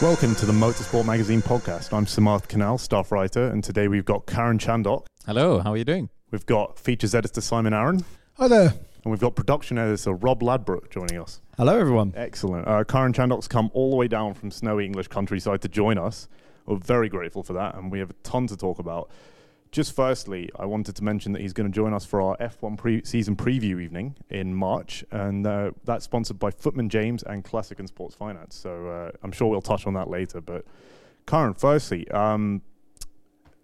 Welcome to the Motorsport Magazine podcast. I'm Samarth Kanal, staff writer, and today we've got Karun Chandok. Hello, how are you doing? We've got features editor Simon Arron, Hi there. and we've got production editor Rob Ladbrook joining us. Hello, everyone. Excellent. Uh, Karun Chandok's come all the way down from snowy English countryside to join us. We're very grateful for that, and we have a ton to talk about. Just firstly, I wanted to mention that he's going to join us for our F1 pre- season preview evening in March, and uh, that's sponsored by Footman James and Classic and Sports Finance. So uh, I'm sure we'll touch on that later. But Karun, firstly, um,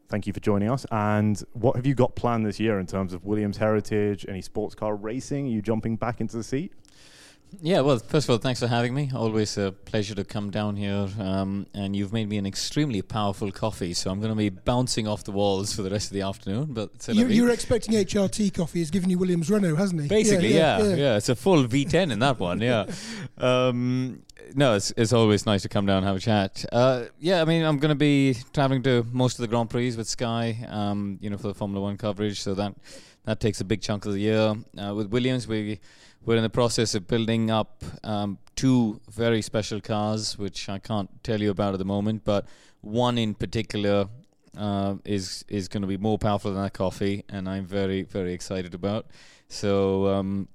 thank you for joining us. And what have you got planned this year in terms of Williams heritage, any sports car racing? Are you jumping back into the seat? Yeah, well, first of all, thanks for having me. Always a pleasure to come down here. Um, and you've made me an extremely powerful coffee, so I'm going to be bouncing off the walls for the rest of the afternoon. But You, you were expecting HRT coffee. He's given you Williams Renault, hasn't he? Basically, yeah yeah, It's a full V10 in that one, yeah. Um, no, it's, it's always nice to come down and have a chat. Uh, yeah, I mean, I'm going to be traveling to most of the Grand Prix with Sky, um, you know, for the Formula One coverage. So that that takes a big chunk of the year. Uh, with Williams, we we're in the process of building up um, two very special cars, which I can't tell you about at the moment, but one in particular uh, is is going to be more powerful than that coffee, and I'm very very excited about. So. Um,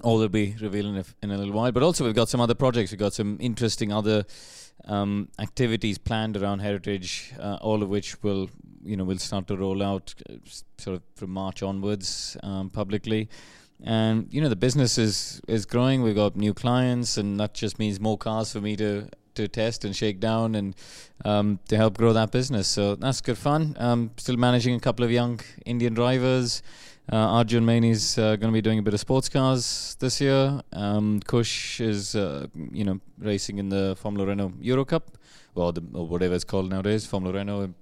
all will be revealed in a, in a little while. But also, we've got some other projects. We've got some interesting other um, activities planned around heritage, uh, all of which will, you know, will start to roll out uh, sort of from March onwards um, publicly. And you know, the business is is growing. We've got new clients, and that just means more cars for me to to test and shake down and um, to help grow that business. So that's good fun. Um, still managing a couple of young Indian drivers. Uh, Arjun Maini is uh, going to be doing a bit of sports cars this year. Um, Kush is, uh, you know, racing in the Formula Renault Euro Cup, well, the, or whatever it's called nowadays, Formula Renault,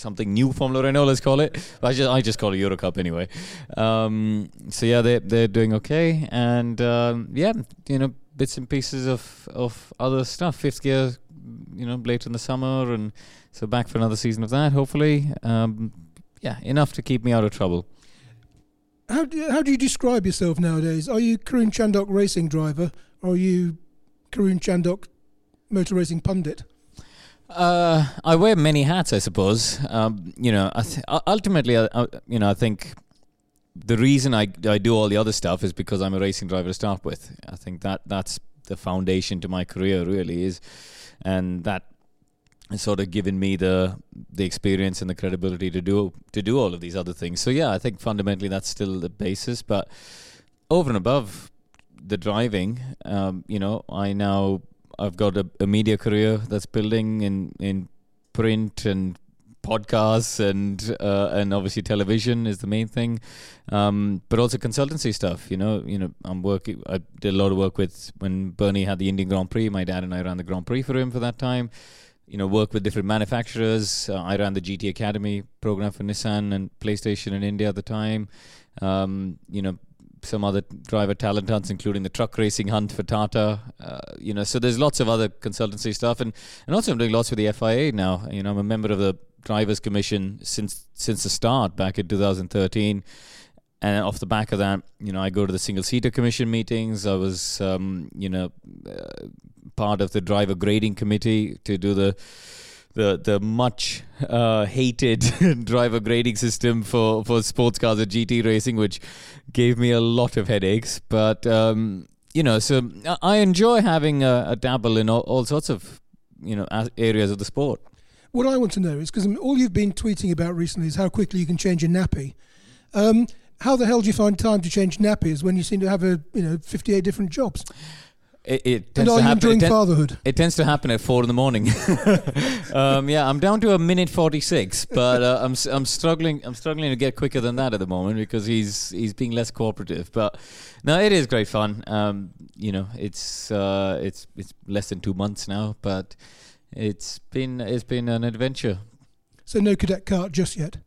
something new Formula Renault, let's call it. I just, I just call it Euro Cup anyway. Um, so yeah, they they're doing okay, and um, yeah, you know, bits and pieces of of other stuff. Fifth gear, you know, later in the summer, and so back for another season of that, hopefully. Um, yeah, enough to keep me out of trouble. How do, how do you describe yourself nowadays? Are you Karun Chandok racing driver or are you Karun Chandok motor racing pundit? Uh, I wear many hats, I suppose. Um, you know, th- ultimately, I, I, you know, I think the reason I I do all the other stuff is because I'm a racing driver to start with. I think that that's the foundation to my career, really is, and that has sort of given me the the experience and the credibility to do to do all of these other things. So yeah, I think fundamentally that's still the basis, but over and above the driving, um, you know, I now I've got a, a media career that's building in in print and podcasts and uh, and obviously television is the main thing, um, but also consultancy stuff. You know, you know, I'm working. I did a lot of work with when Bernie had the Indian Grand Prix. My dad and I ran the Grand Prix for him for that time. You know, work with different manufacturers. Uh, I ran the GT Academy program for Nissan and PlayStation in India at the time. Um, you know, some other driver talent hunts, including the truck racing hunt for Tata. Uh, you know, so there's lots of other consultancy stuff, and and also I'm doing lots with the FIA now. You know, I'm a member of the drivers commission since since the start back in 2013. And off the back of that, you know, I go to the single seater commission meetings. I was, um, you know, uh, part of the driver grading committee to do the the the much uh, hated driver grading system for for sports cars at GT racing, which gave me a lot of headaches. But um, you know, so I- enjoy having a, a dabble in all, all sorts of you know areas of the sport. What I want to know is because all you've been tweeting about recently is how quickly you can change a nappy. Um, how the hell do you find time to change nappies when you seem to have a you know 58 different jobs? It, it And tends to happen. it, ten- fatherhood? it tends to happen at four in the morning. um, yeah, I'm down to a minute forty-six, but uh, I'm I'm struggling. I'm struggling to get quicker than that at the moment because he's he's being less cooperative. But no, it is great fun. Um, you know, it's uh, it's it's less than two months now, but it's been it's been an adventure. So no cadet kart just yet.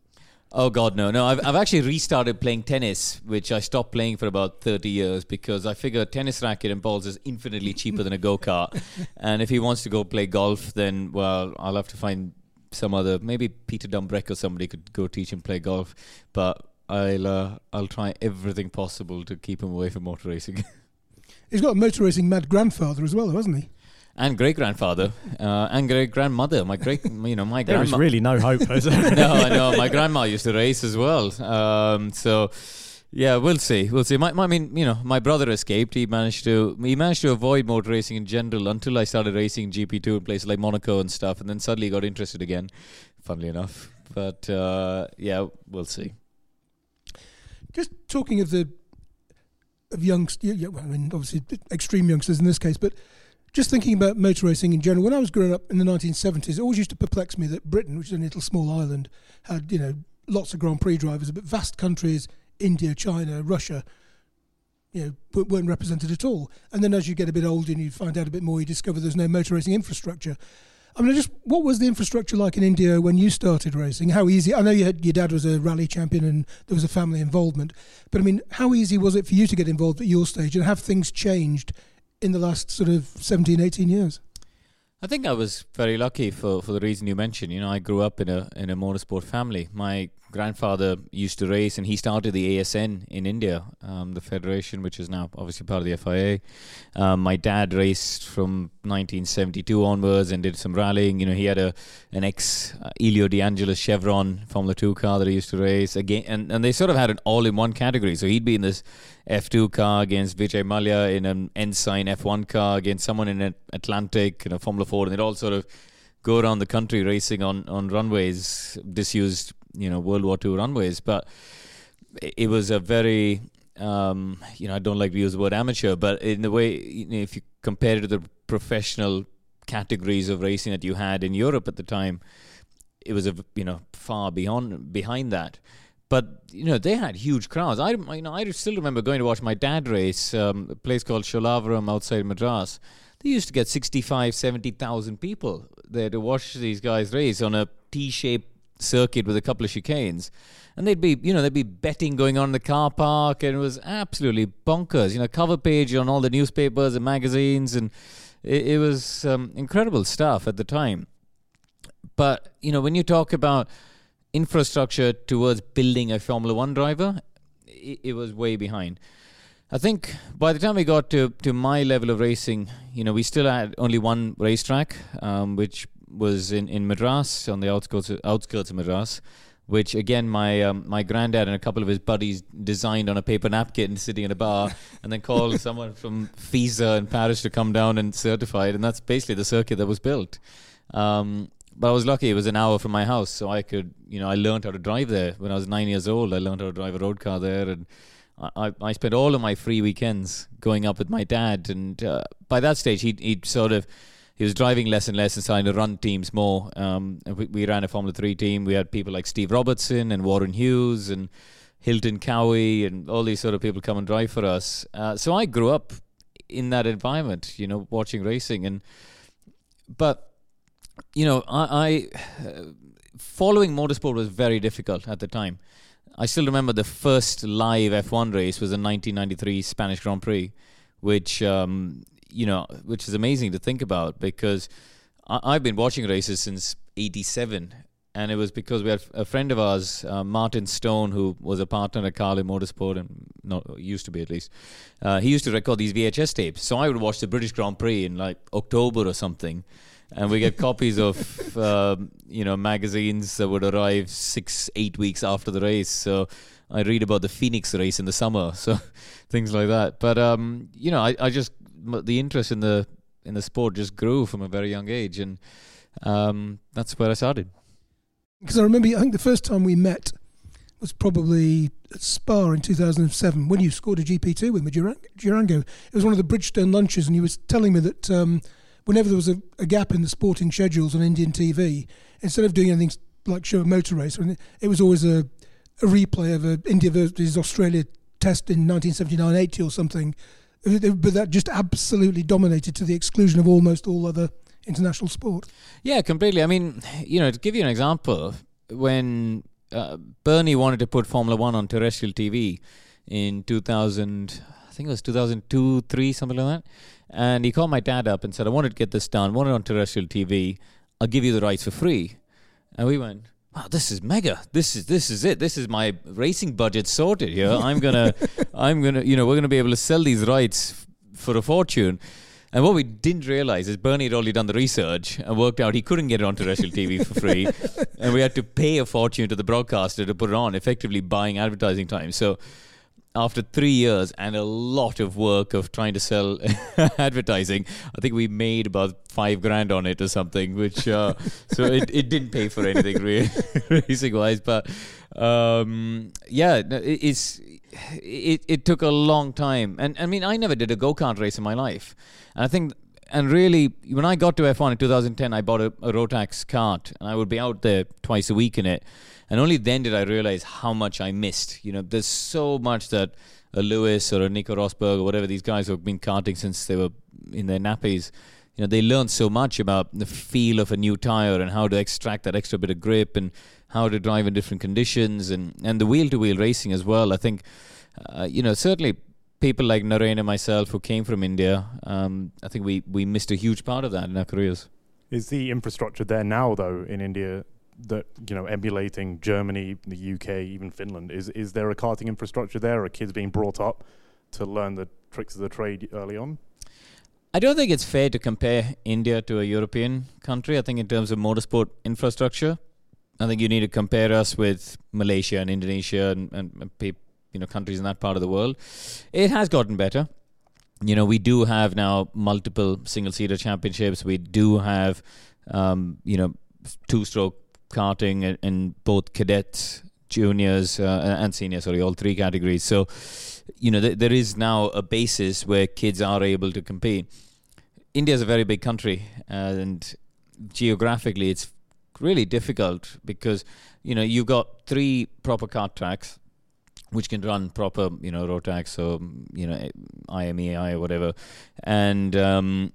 Oh God, no, no! I've I've actually restarted playing tennis, which I stopped playing for about thirty years because I figure tennis racket and balls is infinitely cheaper than a go kart, and if he wants to go play golf, then well, I'll have to find some other maybe Peter Dumbreck or somebody could go teach him play golf, but I'll uh, I'll try everything possible to keep him away from motor racing. He's got a motor racing mad grandfather as well, though, hasn't he? And great grandfather uh, and great grandmother. My great, you know, my There is grandma. really no hope. is there? no, I know. My grandma used to race as well. Um, so, yeah, we'll see. We'll see. My, my, I mean, you know, my brother escaped. He managed to he managed to avoid motor racing in general until I started racing GP2 in places like Monaco and stuff, and then suddenly got interested again. Funnily enough, but uh, yeah, we'll see. Just talking of the of youngs, yeah, yeah, well, I mean, obviously extreme youngsters in this case, but just thinking about motor racing in general. When I was growing up in the 1970s, it always used to perplex me that Britain, which is a little small island, had you know lots of Grand Prix drivers, but vast countries, India, China, Russia, you know, weren't represented at all. And then as you get a bit older and you find out a bit more, you discover there's no motor racing infrastructure. I mean, just what was the infrastructure like in India when you started racing? How easy? I know you had, your dad was a rally champion and there was a family involvement, but I mean, how easy was it for you to get involved at your stage, and have things changed in the last sort of 17, 18 years? I think I was very lucky for, for the reason you mentioned. You know, I grew up in a in a motorsport family. My grandfather used to race, and he started the ASN in India, um, the federation, which is now obviously part of the FIA. Um, my dad raced from 1972 onwards and did some rallying. You know, he had a an ex uh, Elio De Angelis Chevron Formula Two car that he used to race again, and and they sort of had an all in one category. So he'd be in this F2 car against Vijay Mallya in an Ensign F1 car against someone in an Atlantic, you know, Formula 4, and they'd all sort of go around the country racing on, on runways, disused, you know, World War II runways. But it, it was a very, um, you know, I don't like to use the word amateur, but in the way, you know, if you compare it to the professional categories of racing that you had in Europe at the time, it was a you know far beyond behind that but you know they had huge crowds. I you know I still remember going to watch my dad race um, a place called Sholavaram outside Madras. They used to get 65, 70,000 people there to watch these guys race on a T-shaped circuit with a couple of chicanes. And they'd be, you know, there'd be betting going on in the car park, and it was absolutely bonkers. You know, cover page on all the newspapers and magazines, and it, it was um, incredible stuff at the time. But you know, when you talk about infrastructure towards building a Formula One driver, it, it, was way behind. I think by the time we got to, to my level of racing, you know, we still had only one racetrack, um, which was in, in Madras, on the outskirts of, outskirts of Madras, which again my um, my granddad and a couple of his buddies designed on a paper napkin sitting in a bar, and then called someone from FISA in Paris to come down and certify it, and that's basically the circuit that was built. Um, but I was lucky; it was an hour from my house, so I could, you know, I learned how to drive there when I was nine years old. I learned how to drive a road car there, and I, I spent all of my free weekends going up with my dad. And uh, by that stage, he he sort of he was driving less and less and starting to run teams more. Um, we, we, ran a Formula Three team. We had people like Steve Robertson and Warren Hughes and Hilton Cowie and all these sort of people come and drive for us. Uh, so I grew up in that environment, you know, watching racing and but you know, I, I following motorsport was very difficult at the time. I still remember the first live F1 race was the 1993 Spanish Grand Prix, which um, you know, which is amazing to think about because I, have been watching races since '87, and it was because we had a friend of ours, uh, Martin Stone, who was a partner at Carlin Motorsport and not used to be at least. Uh, he used to record these VHS tapes, so I would watch the British Grand Prix in like October or something and we get copies of um, you know magazines that would arrive six eight weeks after the race. So i read about the phoenix race in the summer so things like that. But um, you know I, I just the interest in the in the sport just grew from a very young age. And um, that's where i started. Because i remember i think the first time we met was probably at Spa in 2007 when you scored a GP2 with Durango. It was one of the Bridgestone lunches, and you was telling me that um, whenever there was a, a, gap in the sporting schedules on Indian TV, instead of doing anything like show a motor race, it was always a, a replay of a India versus Australia test in 1979 80 or something. But that just absolutely dominated to the exclusion of almost all other international sport. Yeah, completely. I mean, you know, to give you an example, when uh, Bernie wanted to put Formula One on terrestrial TV in 2000, I think it was 2002, three, something like that. And he called my dad up and said, "I wanted to get this done. I want it on terrestrial TV. I'll give you the rights for free." And we went, "Wow, this is mega! This is this is it. This is my racing budget sorted here. I'm gonna, I'm gonna, you know, we're gonna be able to sell these rights f- for a fortune." And what we didn't realize is Bernie had already done the research and worked out he couldn't get it on terrestrial TV for free. and we had to pay a fortune to the broadcaster to put it on, effectively buying advertising time. So after three years and a lot of work of trying to sell advertising, I think we made about five grand on it or something, which, uh, so it, it didn't pay for anything really, racing wise. But um, yeah, it's, it, it took a long time. And I mean, I never did a go kart race in my life. And I think, and really, when I got to F1 in 2010, I bought a, a Rotax kart, and I would be out there twice a week in it. And only then did I realize how much I missed. You know, there's so much that a Lewis or a Nico Rosberg or whatever these guys who have been karting since they were in their nappies, you know, they learn so much about the feel of a new tire and how to extract that extra bit of grip and how to drive in different conditions and, and the wheel to wheel racing as well. I think, uh, you know, certainly people like Narain and myself who came from India, um, I think we, we missed a huge part of that in our careers. Is the infrastructure there now, though, in India, that you know, emulating Germany, the UK, even Finland? Is is there a karting infrastructure there? Are kids being brought up to learn the tricks of the trade early on? I don't think it's fair to compare India to a European country. I think in terms of motorsport infrastructure, I think you need to compare us with Malaysia and Indonesia and, and, you know countries in that part of the world. It has gotten better. You know, we do have now multiple single seater championships. We do have, um, you know, two stroke karting in, in both cadets, juniors, uh, and seniors. Sorry, all three categories. So, you know, th- there is now a basis where kids are able to compete. India is a very big country, and geographically, it's really difficult because you know you've got three proper kart tracks which can run proper, you know, Rotax or you know, IAME or whatever. And um,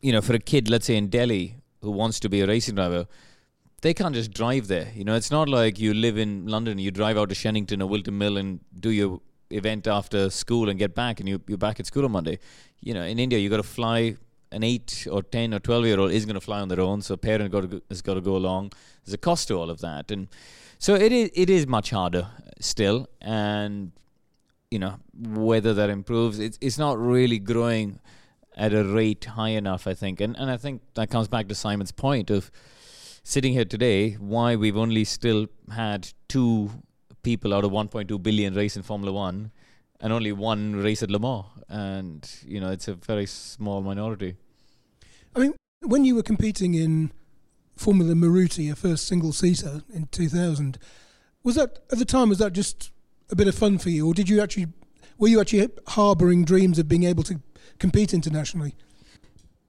you know, for a kid, let's say in Delhi, who wants to be a racing driver, they can't just drive there. You know, it's not like you live in London, you drive out to Shenington or Whilton Mill and do your event after school and get back, and you, you're back at school on Monday. You know, in India, you've got to fly. An eight or ten or twelve year old is going to fly on their own, so a parent got to, has got to go along. There's a cost to all of that, and so it is it is much harder still, and you know whether that improves, it's it's not really growing at a rate high enough, I think, and and I think that comes back to Simon's point of sitting here today, why we've only still had two people out of 1.2 billion race in Formula One, and only one race at Le Mans, and you know it's a very small minority. I mean, when you were competing in Formula Maruti, a first single seater in 2000. Was that at the time? Was that just a bit of fun for you, or did you actually were you actually harbouring dreams of being able to compete internationally?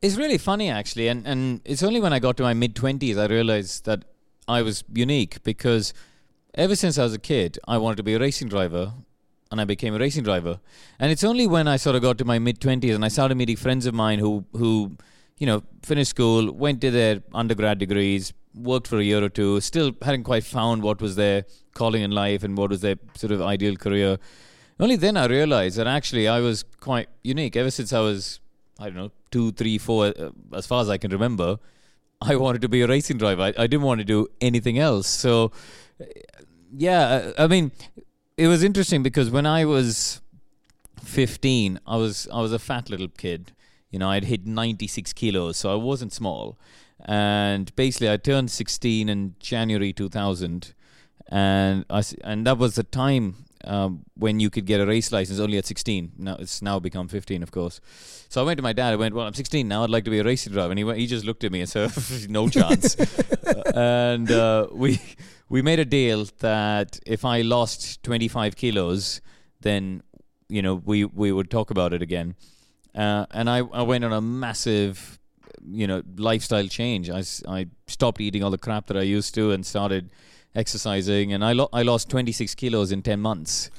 It's really funny actually, and and it's only when I got to my mid twenties I realized that I was unique because ever since I was a kid I wanted to be a racing driver, and I became a racing driver. And it's only when I sort of got to my mid twenties and I started meeting friends of mine who who you know, finished school, went to their undergrad degrees, worked for a year or two, still hadn't quite found what was their calling in life and what was their sort of ideal career. Only then I realized that actually I was quite unique. Ever since I was, I don't know, two, three, four, uh, as far as I can remember, I wanted to be a racing driver. I, I didn't want to do anything else. So, yeah, I, I mean, it was interesting because when I was 15, I was I was a fat little kid you know, I'd hit 96 kilos, so I wasn't small. And basically, I turned 16 in January 2000, and I, and that was the time um, when you could get a race license only at 16. Now it's now become 15, of course. So I went to my dad. I went, "Well, I'm 16 now. I'd like to be a racing driver." And he went, he just looked at me and said, "No chance." and uh, we we made a deal that if I lost 25 kilos, then you know we we would talk about it again. Uh, and I, I went on a massive, you know, lifestyle change. I I stopped eating all the crap that I used to and started exercising, and I lo- I lost 26 kilos in 10 months.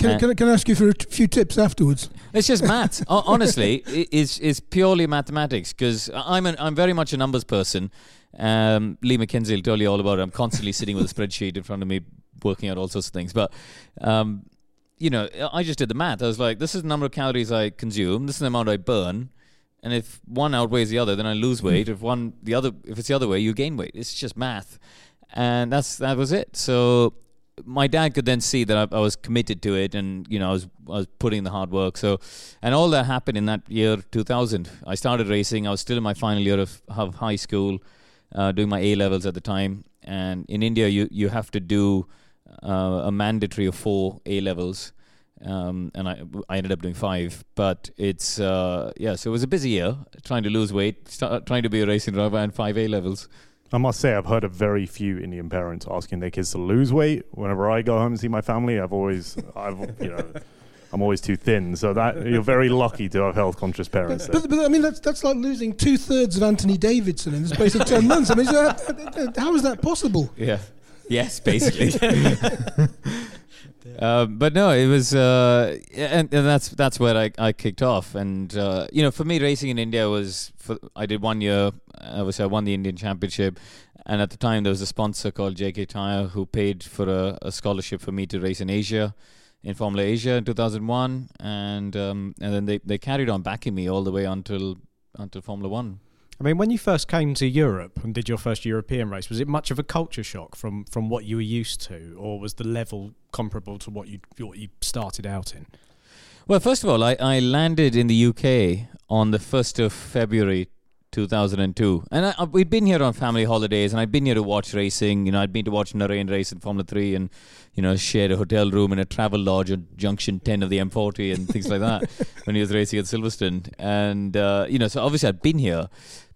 Can, Uh, can, I- can I ask you for a t- few tips afterwards? it's just maths. Ho- Honestly, it's it's purely mathematics because I'm an, I'm very much a numbers person. Um, Lee McKenzie will tell you all about it. I'm constantly sitting with a spreadsheet in front of me, working out all sorts of things. But um, you know, I just did the math. I was like, this is the number of calories I consume. This is the amount I burn. And if one outweighs the other, then I lose weight. If one the other, if it's the other way, you gain weight. It's just math, and that's that was it. So my dad could then see that I, I was committed to it, and you know I was I was putting in the hard work. So, and all that happened in that year 2000. I started racing. I was still in my final year of, of high school, uh, doing my A levels at the time. And in India, you you have to do uh, a mandatory of four A levels. Um, and I, I ended up doing five, but it's uh, yeah. So it was a busy year, trying to lose weight, start, trying to be a racing driver, and five A levels. I must say, I've heard of very few Indian parents asking their kids to lose weight. Whenever I go home and see my family, I've always, I've, you know, I'm always too thin. So that you're very lucky to have health conscious parents. But, but I mean, that's that's like losing two thirds of Anthony Davidson in the space of ten months. I mean, so how, how is that possible? Yeah. Yes, basically. um, but no, it was, uh, and, and that's that's where I, I kicked off. And uh, you know, for me, racing in India was for, I did one year. Obviously, I won the Indian Championship, and at the time there was a sponsor called JK Tire who paid for a, a scholarship for me to race in Asia, in Formula Asia in 2001, and um, and then they, they carried on backing me all the way until until Formula One. I mean, when you first came to Europe and did your first European race, was it much of a culture shock from, from what you were used to, or was the level comparable to what you what you started out in? Well, first of all, I, I landed in the UK on the 1st of February 2002. And I, I- we'd been here on family holidays, and I'd been here to watch racing. You know, I'd been to watch Narain race in Formula 3 and, you know, shared a hotel room in a travel lodge on Junction 10 of the M40 and things like that when he was racing at Silverstone. And, uh, you know, so obviously I'd been here.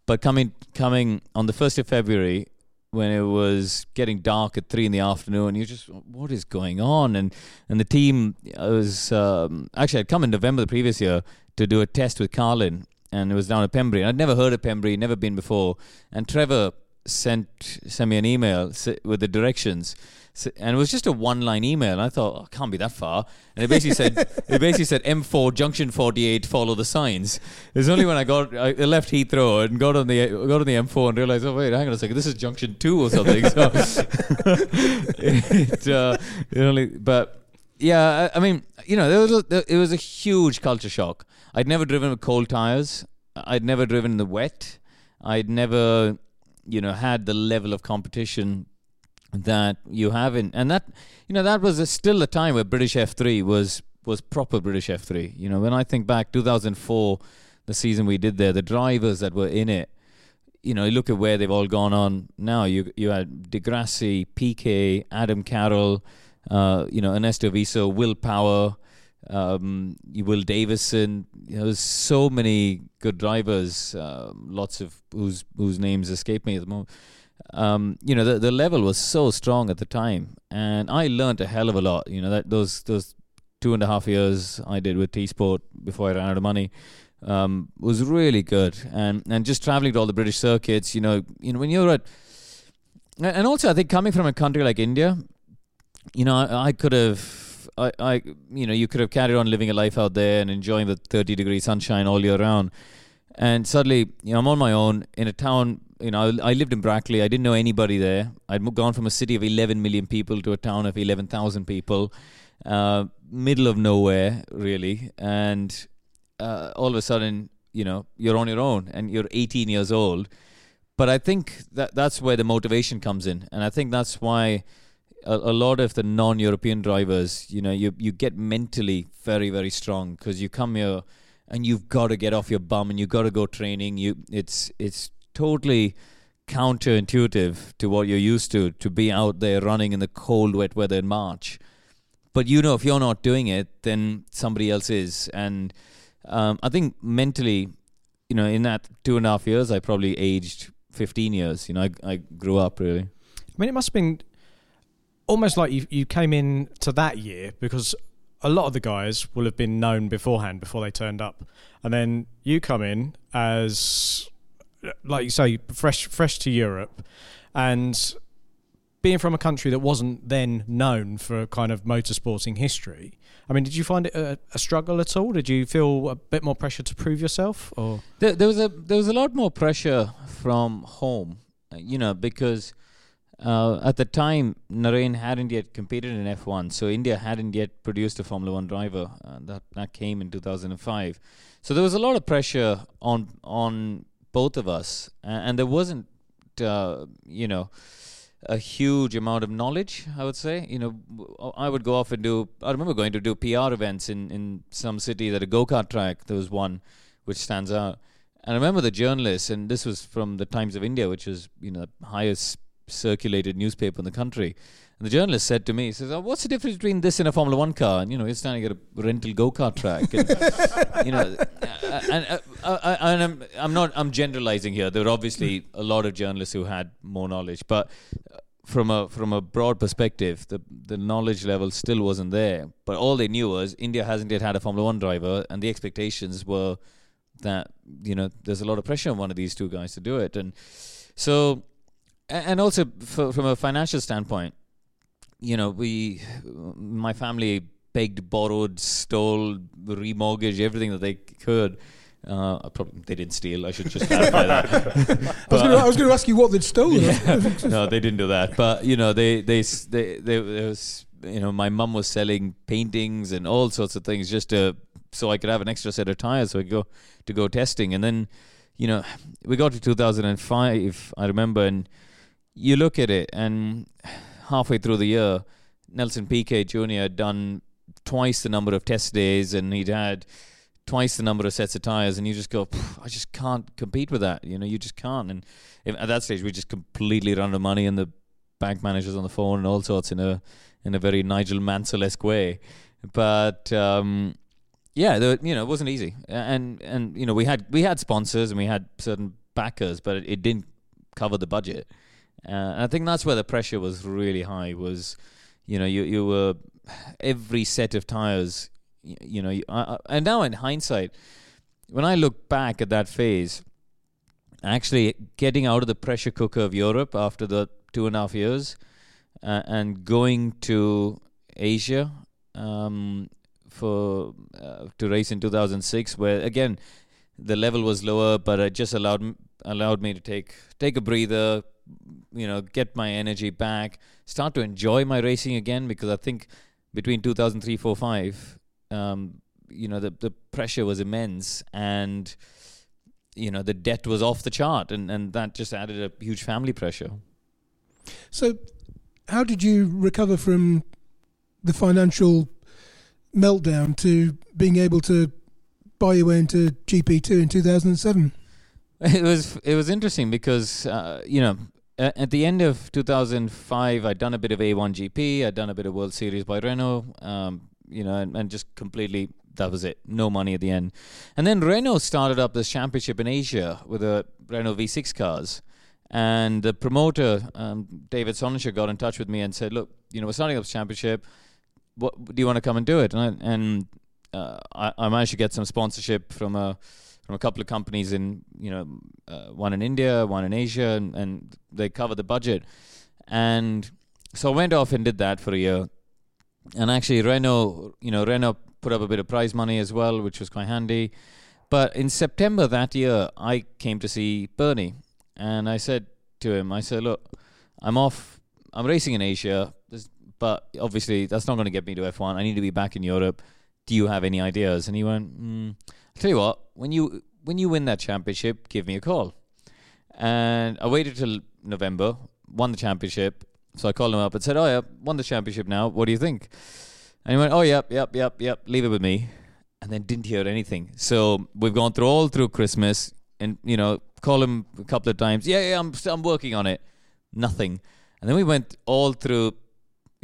But coming coming on the 1st of February, when it was getting dark at three in the afternoon, you just what is going on? And and the team was um, actually I'd come in November the previous year to do a test with Carlin, and it was down at Pembrey. And I'd never heard of Pembrey, never been before. And Trevor sent sent me an email with the directions, And it was just a one line email. I thought, oh, can't be that far. And it basically said it basically said M4 Junction 48, follow the signs. It was only when I got I left Heathrow and got on the got on the M4 and realized, oh wait, hang on a second, this is Junction Two or something. So it, uh, it only, but yeah, I, I mean, you know, there was a, there, it was a huge culture shock. I'd never driven with cold tires. I'd never driven in the wet. I'd never, you know, had the level of competition that you have in, and that, you know, that was a, still a time where British F3 was was proper British F3. You know, when I think back 2004, the season we did there, the drivers that were in it, you know, look at where they've all gone on now. You you had Degrassi, Piquet, Adam Carroll, uh, you know, Ernesto Viso, Will Power, um, Will Davison. You know, there's so many good drivers. Um, lots of whose whose names escape me at the moment. Um, you know, the the level was so strong at the time, and I learned a hell of a lot. You know, that those those two and a half years I did with T Sport before I ran out of money um, was really good, and and just traveling to all the British circuits. You know, you know when you're at, and also I think coming from a country like India, you know, I, I could have, I, I, you know, you could have carried on living a life out there and enjoying the 30 degree sunshine all year round, and suddenly, you know, I'm on my own in a town. You know, I, lived in Brackley. I didn't know anybody there. I'd gone from a city of 11 million people to a town of 11,000 people, uh, middle of nowhere, really, and uh, all of a sudden, you know, you're on your own and you're 18 years old. But I think that that's where the motivation comes in, and I think that's why a, a lot of the non-European drivers, you know, you you get mentally very very strong because you come here and you've got to get off your bum and you've got to go training. You it's it's totally counterintuitive to what you're used to to be out there running in the cold wet weather in March. But you know, if you're not doing it, then somebody else is, and um, I think mentally, you know, in that two and a half years, I probably aged 15 years. You know, I, I grew up really. I mean, it must have been almost like you you came in to that year because a lot of the guys will have been known beforehand before they turned up, and then you come in as like you say fresh fresh to Europe, and being from a country that wasn't then known for kind of motorsporting history. I mean, did you find it a, a, struggle at all? Did you feel a bit more pressure to prove yourself, or there, there was a there was a lot more pressure from home, you know, because uh, at the time, Narain hadn't yet competed in F1, so India hadn't yet produced a Formula One driver. Uh, that that came in 2005. So there was a lot of pressure on on both of us, and, there wasn't, uh, you know, a huge amount of knowledge. I would say, you know, I would go off and do. I remember going to do PR events in in some city that a go kart track. There was one which stands out. And I remember the journalists, and this was from the Times of India, which was you know the highest circulated newspaper in the country. And the journalist said to me, he says, oh, what's the difference between this and a Formula One car? And, you know, he's standing at a rental go-kart track. And, you know, uh, and, uh, uh, and I'm, I'm not, I'm generalizing here. There were obviously a lot of journalists who had more knowledge, but from a, from a broad perspective, the, the knowledge level still wasn't there. But all they knew was India hasn't yet had a Formula One driver, and the expectations were that, you know, there's a lot of pressure on one of these two guys to do it. And so, and also for, from a financial standpoint, you know, we, my family begged, borrowed, stole, remortgaged everything that they could. Uh, probably they didn't steal. I should just clarify that. I was going to ask you what they'd stolen. Yeah. no, they didn't do that. But you know, they they they, they was you know my mum was selling paintings and all sorts of things just to so I could have an extra set of tires so I could go to go testing. And then you know we got to 2005. I remember and you look at it, and halfway through the year, Nelson Piquet Jr. had done twice the number of test days, and he'd had twice the number of sets of tires, and you just go, I just can't compete with that. You know, you just can't. And if, at that stage, we just completely run out of money, and the bank managers on the phone and all sorts in a in a very Nigel Mansell esque way. But um, yeah, you know, it wasn't easy, and and you know, we had we had sponsors and we had certain backers, but it, it didn't cover the budget. Uh, I think that's where the pressure was really high. Was you know you you were every set of tires. You, you know, you, and now in hindsight, when I look back at that phase, actually getting out of the pressure cooker of Europe after the two and a half years, uh, and going to Asia um, for uh, to race in 2006, where again the level was lower, but it just allowed allowed me to take take a breather, you know, get my energy back, start to enjoy my racing again because I think between 2003, 4, 5, um, you know, the, the pressure was immense and, you know, the debt was off the chart and, and that just added a huge family pressure. So, how did you recover from the financial meltdown to being able to buy your way into GP2 in 2007? It was it was interesting because uh, you know uh, at the end of 2005, I'd done a bit of A1GP, I'd done a bit of World Series by Renault, um, you know, and, and, just completely that was it. No money at the end. And then Renault started up this championship in Asia with the Renault V6 cars. And the promoter, um, David Sonnenscheer, got in touch with me and said, "Look, you know, we're starting up this championship. What do you want to come and do it?" And I, and uh, I, I managed to get some sponsorship from a from a couple of companies in you know uh, one in India, one in Asia, and, and they cover the budget. And so I went off and did that for a year. And actually, Renault, you know, Renault put up a bit of prize money as well, which was quite handy. But in September that year, I came to see Bernie, and I said to him, I said, look, I'm off. I'm racing in Asia, but obviously that's not going to get me to F1. I need to be back in Europe. Do you have any ideas? And he went, mm, I'll tell you what, when you when you win that championship, give me a call. And I waited till November, won the championship. So I called him up and said, Oh, yeah, won the championship now. What do you think? And he went, Oh, yep, yep, yep, yep, leave it with me. And then didn't hear anything. So we've gone through all through Christmas and, you know, call him a couple of times. Yeah, yeah, I'm, I'm working on it. Nothing. And then we went all through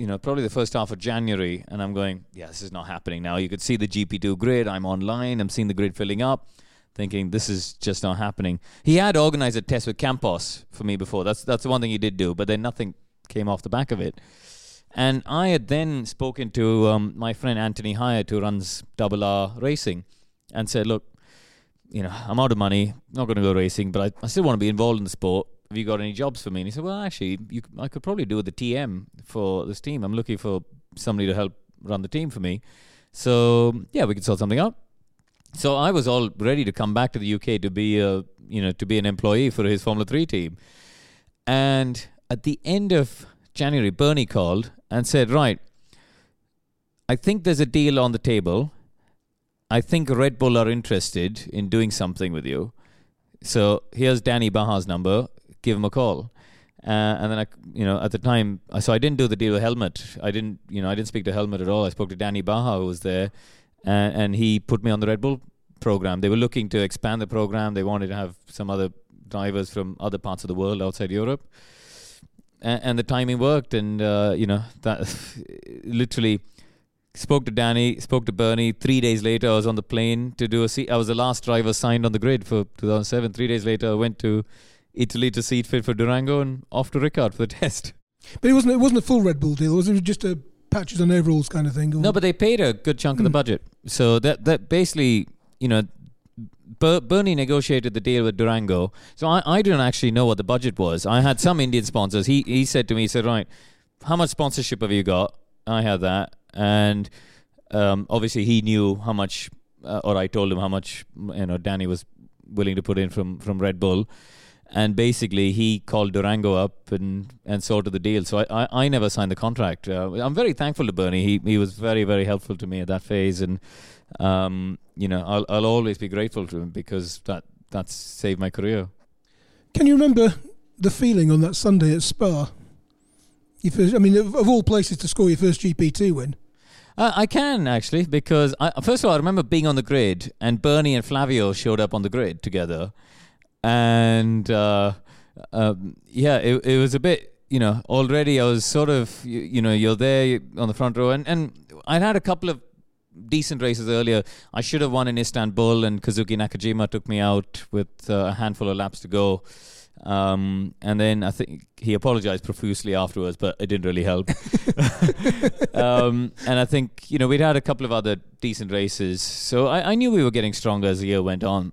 you know, probably the first half of January, and I'm going, yeah, this is not happening now. You could see the GP2 grid. I'm online. I'm seeing the grid filling up, thinking this is just not happening. He had organized a test with Campos for me before. That's that's the one thing he did do, but then nothing came off the back of it. And I had then spoken to um, my friend Anthony Hieatt, who runs Double R Racing, and said, "Look, you know, I'm out of money, not going to go racing, but I, I still want to be involved in the sport. Have you got any jobs for me?" And he said, "Well, actually, you, I could probably do the TM for this team. I'm looking for somebody to help run the team for me. So yeah, we could sort something out." So I was all ready to come back to the UK to be a, you know, to be an employee for his Formula Three team, and at the end of January, Bernie called and said, Right, I think there's a deal on the table. I think Red Bull are interested in doing something with you. So here's Dany Bahar's number. Give him a call. Uh, and then I, you know, at the time, so I didn't do the deal with Helmut. I didn't, you know, I didn't speak to Helmut at all. I spoke to Dany Bahar, who was there, uh, and he put me on the Red Bull program. They were looking to expand the program. They wanted to have some other drivers from other parts of the world outside Europe and, and the timing worked, and uh, you know that literally spoke to Danny, spoke to Bernie. Three days later, I was on the plane to do a seat. I was the last driver signed on the grid for 2007. Three days later, I went to Italy to seat fit for Durango and off to Ricard for the test. But it wasn't it wasn't a full Red Bull deal. It was it was just a patches on overalls kind of thing? No, but they paid a good chunk of the Mm. budget. So that that basically, you know, Ber- Bernie negotiated the deal with Durango. So I, I didn't actually know what the budget was. I had some Indian sponsors. He he said to me, he said, right, how much sponsorship have you got? I had that, and um, obviously he knew how much, uh, or I told him how much, you know, Danny was willing to put in from from Red Bull. And basically, he called Durango up and, and sorted the deal. So I, I, I never signed the contract. Uh, I'm very thankful to Bernie. He he was very very helpful to me at that phase, and um, you know I'll I'll always be grateful to him because that that's saved my career. Can you remember the feeling on that Sunday at Spa? Your first, I mean, of, of all places to score your first GP2 win. Uh, I can actually because I, first of all I remember being on the grid and Bernie and Flavio showed up on the grid together, and uh, um, yeah, it it was a bit you know already I was sort of you, you know you're there on the front row and and I'd had a couple of decent races earlier. I should have won in Istanbul, and Kazuki Nakajima took me out with uh, a handful of laps to go. Um, and then I think he apologized profusely afterwards, but it didn't really help. um, and I think you know we'd had a couple of other decent races, so I, I knew we were getting stronger as the year went on.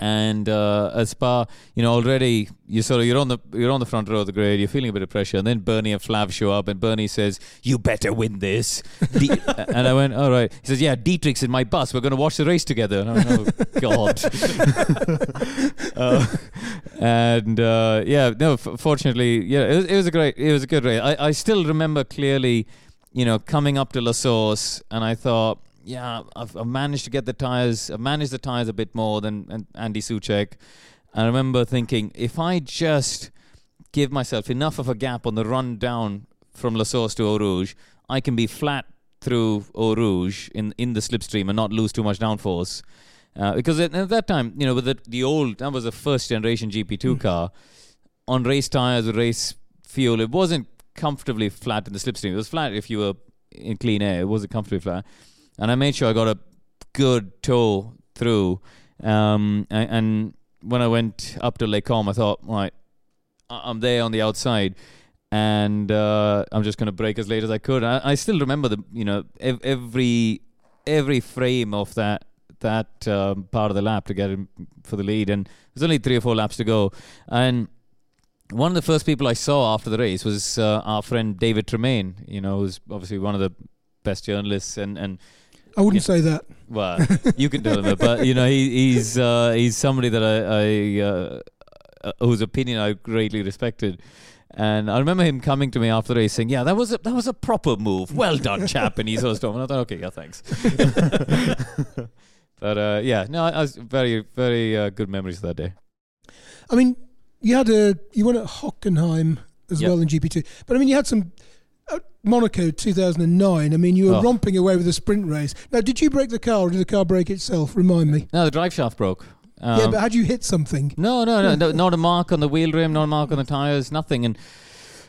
And uh, at Spa, you know, already you sort of you're on the you're on the front row of the grid, you're feeling a bit of pressure, and then Bernie and Flav show up, and Bernie says, "You better win this." And I went, "All right." He says, "Yeah, Dietrich's in my bus. We're going to watch the race together." And I went, "Oh God." uh, and uh, yeah, no. F- fortunately, yeah, it was, it was a great, it was a good race. I, I still remember clearly, you know, coming up to La Source, and I thought, yeah, I've, I've managed to get the tires. I've managed the tires a bit more than and Andy Soucek. I remember thinking, if I just give myself enough of a gap on the run down from La Source to Eau Rouge, I can be flat through Eau Rouge in in the slipstream and not lose too much downforce. Uh, because at, at that time, you know, with the, the old, that was a first generation GP2 car, on race tires race fuel, it wasn't comfortably flat in the slipstream. It was flat if you were in clean air. It wasn't comfortably flat. And I made sure I got a good tow through. Um, and, when I went up to Les Combes, I thought, right, I'm there on the outside. And uh, I'm just going to brake as late as I could. I, I still remember the, you know, ev- every every frame of that that um, part of the lap to get him for the lead. And there's only three or four laps to go. And one of the first people I saw after the race was uh, our friend David Tremayne, you know, who's obviously one of the best journalists and, and I wouldn't say that. well, you can tell him that, but you know, he, he's uh, he's somebody that I, I uh, uh, whose opinion I greatly respected. And I remember him coming to me after the race saying, "Yeah, that was a, that was a proper move. Well done, chap." And he sort of stopped. And I thought, "Okay, yeah, thanks." but uh, yeah, no, I, was very very uh, good memories of that day. I mean, you had a you won at Hockenheim as Yep. well in GP2, but I mean, you had some Monaco 2009. I mean, you were Oh. romping away with a sprint race. Now, did you break the car or did the car break itself? Remind me. No, the drive shaft broke. Um, yeah, but had you hit something? No, no, no, no, not a mark on the wheel rim, not a mark on the tires, nothing. And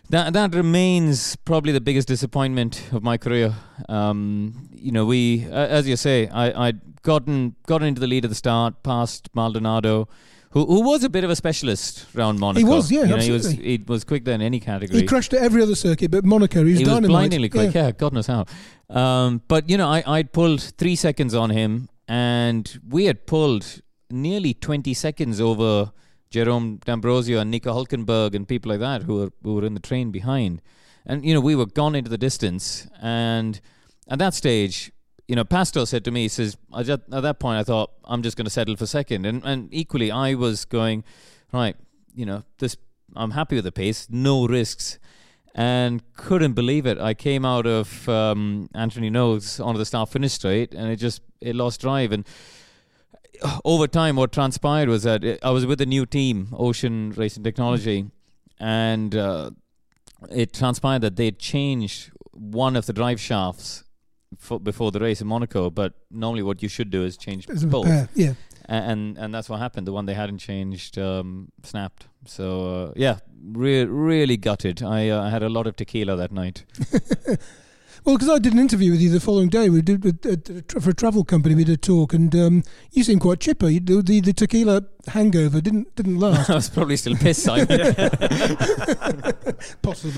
that that remains probably the biggest disappointment of my career. Um, you know, we, uh, as you say, I I'd gotten gotten into the lead at the start, past Maldonado, who, who was a bit of a specialist around Monaco. He was, yeah, you know, he was absolutely. he was quick there in any category. He crashed at every other circuit, but Monaco, he was, he was blindingly quick. Yeah. Yeah. God knows how. Um, but you know, I I pulled three seconds on him, and we had pulled nearly twenty seconds over Jerome D'Ambrosio and Nico Hulkenberg and people like that who were who were in the train behind. And you know, we were gone into the distance, and at that stage. You know, Pastor said to me, he says, just, at that point, I thought, I'm just going to settle for second. And, and equally, I was going, right, you know, this, I'm happy with the pace, no risks and couldn't believe it. I came out of um, Antony Noghès onto the start finish straight, and it just it lost drive. And over time, what transpired was that it, I was with a new team, Ocean Racing Technology, and uh, it transpired that they changed one of the drive shafts for, before the race in Monaco. But normally, what you should do is change As both pair, Yeah. and and that's what happened. The one they hadn't changed um, snapped. So uh, yeah, re- really gutted. I uh, had a lot of tequila that night. Well, because I did an interview with you the following day. We did uh, for a travel company. We did a talk, and um, you seemed quite chipper. You, the, the the tequila hangover didn't didn't last. I was probably still pissed. Simon. Possibly.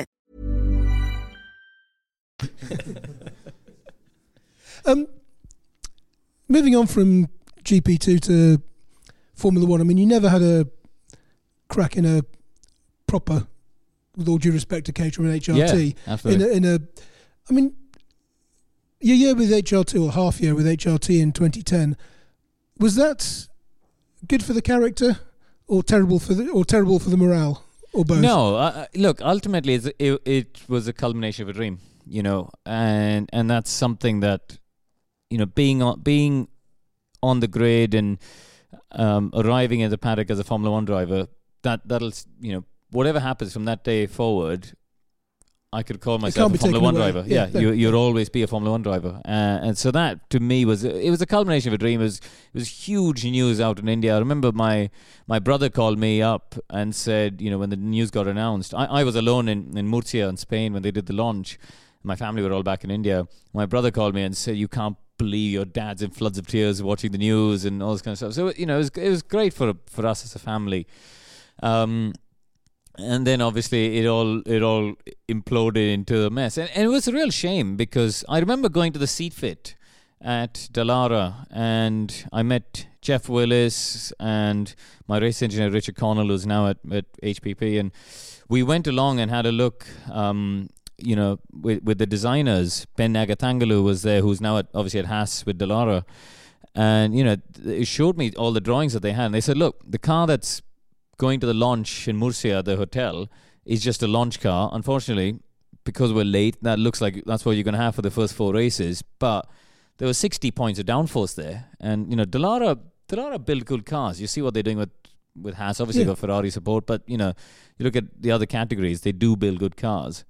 Um, moving on from GP2 to Formula One. I mean, you never had a crack in a proper, with all due respect to Cater and HRT. yeah, in absolutely. a, in a, I mean, your year with HRT or half year with HRT in 2010 was that good for the character or terrible for the or terrible for the morale or both? No, uh, uh, look. Ultimately, it it was a culmination of a dream, you know, and and that's something that, you know, being on being on the grid and um, arriving at the paddock as a Formula One driver, that that'll you know whatever happens from that day forward. I could call myself a Formula One away. driver. Yeah, Yeah, you, you'll always be a Formula One driver, uh, and so that to me was it was a culmination of a dream. It was it was huge news out in India. I remember my my brother called me up and said, you know, when the news got announced, I, I was alone in, in Murcia in Spain when they did the launch. My family were all back in India. My brother called me and said, you can't believe your dad's in floods of tears watching the news and all this kind of stuff. So, you know, it was, it was great for, for us as a family. Um, and then obviously it all it all imploded into a mess, and, and it was a real shame because I remember going to the seat fit at Dallara, and I met Geoff Willis and my race engineer Richard Connell, who's now at, at HPP, and we went along and had a look. Um, you know, with with the designers, Ben Agathangelou was there, who's now at, obviously at Haas with Dallara, and you know, it showed me all the drawings that they had. And they said, look, the car that's going to the launch in Murcia, the hotel, is just a launch car. Unfortunately, because we're late, that looks like that's what you're going to have for the first four races. But there were 60 points of downforce there, and you know, Dallara, Dallara build good cars. You see what they're doing with with Haas. Obviously, Yeah. got Ferrari support, but you know, you look at the other categories, they do build good cars.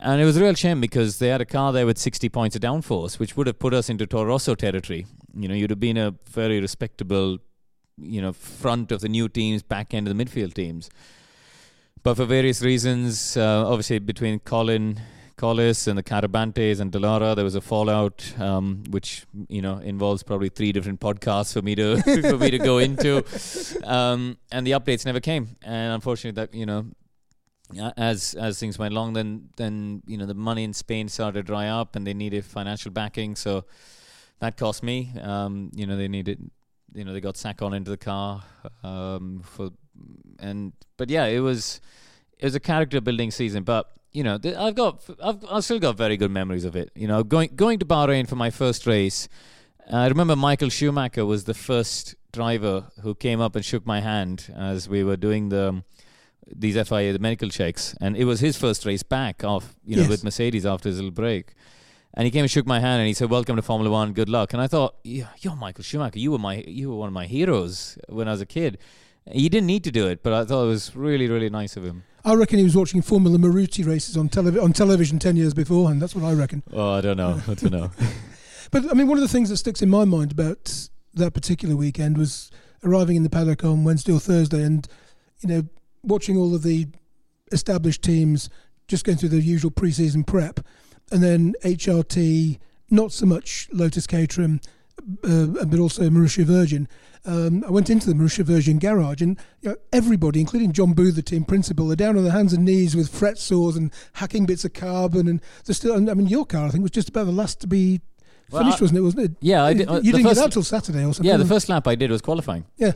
And it was a real shame because they had a car there with 60 points of downforce, which would have put us into Toro Rosso territory. You know, you'd have been a very respectable, you know, front of the new teams, back end of the midfield teams. But for various reasons, uh, obviously between Colin, Kolles and the Carabantes and Dallara, there was a fallout, um, which you know involves probably three different podcasts for me to for me to go into, um, and the updates never came. And unfortunately, that you know, as as things went along, then then you know the money in Spain started to dry up, and they needed financial backing. So that cost me. Um, you know, they needed you know they got Sakon into the car um, for and but yeah it was it was a character building season but you know th- I've got I've, I've still got very good memories of it you know going going to Bahrain for my first race I remember Michael Schumacher was the first driver who came up and shook my hand as we were doing the these FIA the medical checks and it was his first race back off you know Yes. with Mercedes after his little break and he came and shook my hand and he said, "Welcome to Formula One. Good luck." And I thought, yeah, "You're Michael Schumacher. You were my, you were one of my heroes when I was a kid." He didn't need to do it, but I thought it was really, really nice of him. I reckon he was watching Formula Maruti races on, televi- on television 10 years beforehand. That's what I reckon. Oh, I don't know. I don't know. But I mean, one of the things that sticks in my mind about that particular weekend was arriving in the paddock on Wednesday or Thursday, and you know, watching all of the established teams just going through the usual pre-season prep, and then HRT, not so much Lotus Caterham, uh, but also Marussia Virgin. Um, I went into the Marussia Virgin garage, and you know, everybody, including John Booth, the team principal, are down on their hands and knees with fret saws and hacking bits of carbon. And they're still. I mean, your car, I think, was just about the last to be Well, finished, I- wasn't it? Wasn't it? Yeah, I did- uh, you didn't first- get out till Saturday or something. yeah, the first lap I did was qualifying. Yeah.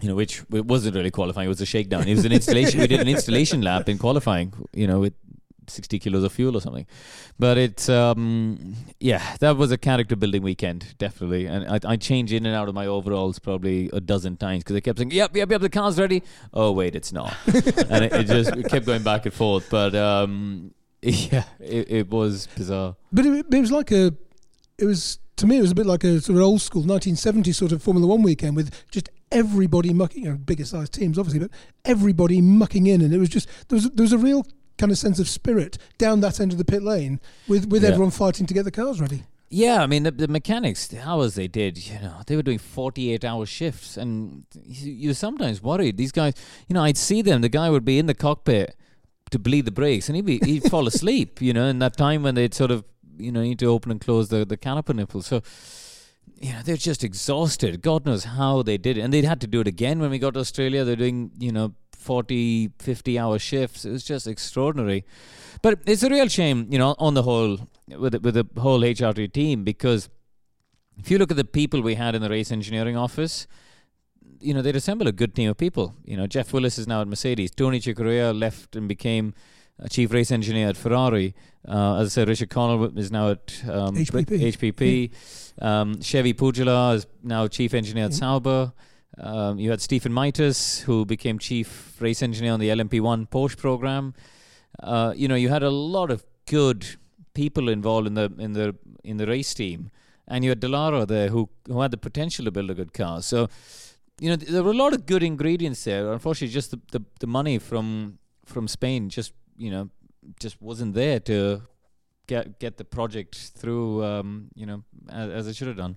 You know, which it wasn't really qualifying. It was a shakedown. It was an installation. we did an installation lap in qualifying. You know, with 60 kilos of fuel or something. But it's um yeah, that was a character building weekend definitely. And I I changed in and out of my overalls probably a dozen times because I kept saying, "Yep, yep, yep, the car's ready." Oh wait, it's not. and it, it just it kept going back and forth. But um yeah, it, it was bizarre. But it, it was like a, it was to me it was a bit like a sort of old school 1970s sort of Formula One weekend with just everybody mucking, you know, bigger sized teams obviously, but everybody mucking in, and it was just there was there was a real kind of sense of spirit down that end of the pit lane with with Yeah. everyone fighting to get the cars ready. Yeah, I mean the, the mechanics, the hours they did, you know, they were doing forty-eight hour shifts, and you, you're sometimes worried. These guys, you know, I'd see them. The guy would be in the cockpit to bleed the brakes, and he'd be he'd fall asleep, you know, in that time when they'd sort of, you know, need to open and close the the caliper nipple. So, you know, they're just exhausted. God knows how they did it, and they'd had to do it again when we got to Australia. They're doing, you know, 40, 50 hour shifts. It was just extraordinary. But it's a real shame, you know, on the whole, with the, with the whole HRT team, because if you look at the people we had in the race engineering office, you know, they'd assemble a good team of people. You know, Geoff Willis is now at Mercedes. Tony Cuquerella left and became chief race engineer at Ferrari. Uh, as I said, Richard Connell is now at um, HPP. HPP. Um, Xevi Pujolar is now chief engineer at Sauber. Um, you had Stephen Mitas, who became chief race engineer on the LMP1 Porsche program. Uh, you know, you had a lot of good people involved in the in the in the race team, and you had Dallara there, who who had the potential to build a good car. So, you know, th- there were a lot of good ingredients there. Unfortunately, just the, the, the money from from Spain just you know just wasn't there to get get the project through. Um, you know, as, as it should have done.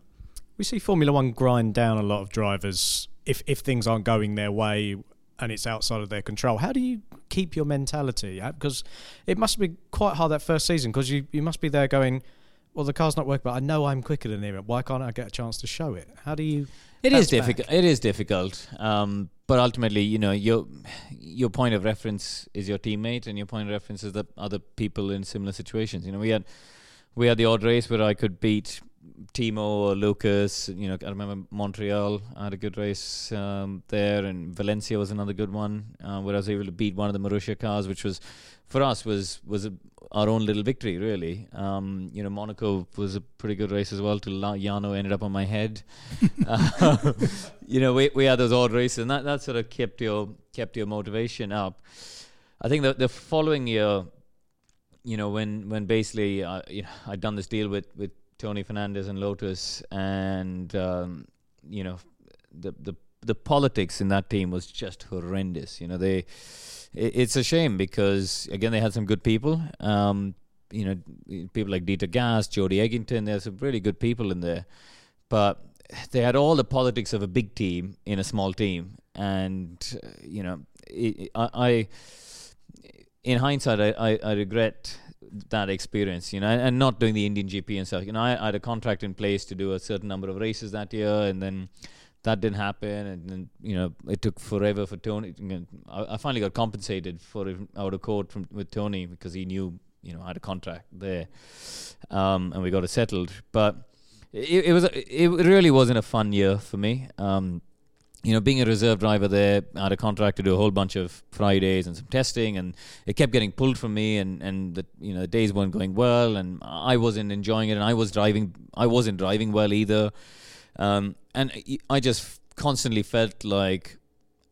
We see Formula One grind down a lot of drivers if if things aren't going their way and it's outside of their control. How do you keep your mentality? Because it must be quite hard that first season because you, you must be there going, well, the car's not working, but I know I'm quicker than him. Why can't I get a chance to show it? How do you? It back? difficult. It is difficult. Um, but ultimately, you know, your your point of reference is your teammate, and your point of reference is the other people in similar situations. You know, we had we had the odd race where I could beat Timo or Lucas. You know, I remember Montreal. I had a good race um, there, and Valencia was another good one, uh, where I was able to beat one of the Marussia cars, which was for us was was a, our own little victory, really. Um, you know, Monaco was a pretty good race as well. Till Jarno ended up on my head. Uh, you know, we we had those odd races, and that, that sort of kept your kept your motivation up. I think the the following year, you know, when when basically uh, you know I'd done this deal with with Tony Fernandes and Lotus, and um, you know, the the the politics in that team was just horrendous. You know, they it, it's a shame because again they had some good people. Um, you know, people like Dieter Gass, Jody Egginton. There's some really good people in there, but they had all the politics of a big team in a small team, and uh, you know, it, I, I in hindsight, I, I, I regret that experience, you know, and, not doing the Indian GP and stuff. You know, I, I had a contract in place to do a certain number of races that year, and then that didn't happen, and then you know it took forever for Tony. I, I finally got compensated for it out of court from with Tony because he knew you know I had a contract there, um, and we got it settled. But it, it was it really wasn't a fun year for me. Um, you know, being a reserve driver there, I had a contract to do a whole bunch of Fridays and some testing, and it kept getting pulled from me, and and the you know the days weren't going well, and I wasn't enjoying it, and I was driving, I wasn't driving well either, um, and I just constantly felt like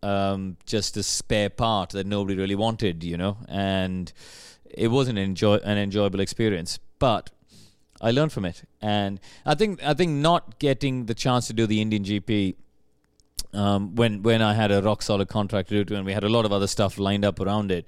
um, just a spare part that nobody really wanted, you know, and it wasn't enjoy an enjoyable experience, but I learned from it, and I think I think not getting the chance to do the Indian GP um, when when I had a rock solid contract to do, and we had a lot of other stuff lined up around it.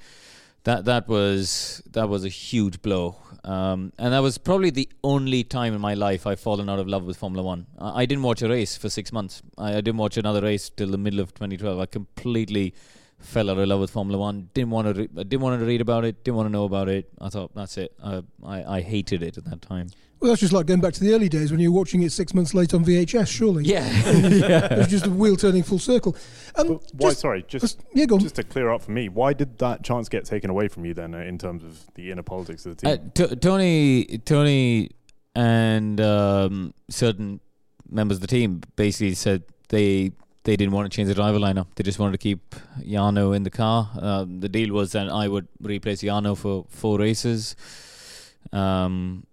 That that was that was a huge blow, um, and that was probably the only time in my life I've fallen out of love with Formula One. I, I didn't watch a race for six months. I, I, didn't watch another race till the middle of 2012. I completely fell out of love with Formula One. Didn't want to. Re- didn't want to read about it. Didn't want to know about it. I thought that's it. I I hated it at that time. Well, that's just like going back to the early days when you were watching it six months late on VHS, surely. Yeah. yeah. It was just a wheel turning full circle. Um, why, just, sorry, just, yeah, go just to clear up for me, why did that chance get taken away from you then uh, in terms of the inner politics of the team? Uh, t- Tony, Tony and um, certain members of the team basically said they they didn't want to change the driver lineup. They just wanted to keep Jarno in the car. Uh, the deal was that I would replace Jarno for four races. Um,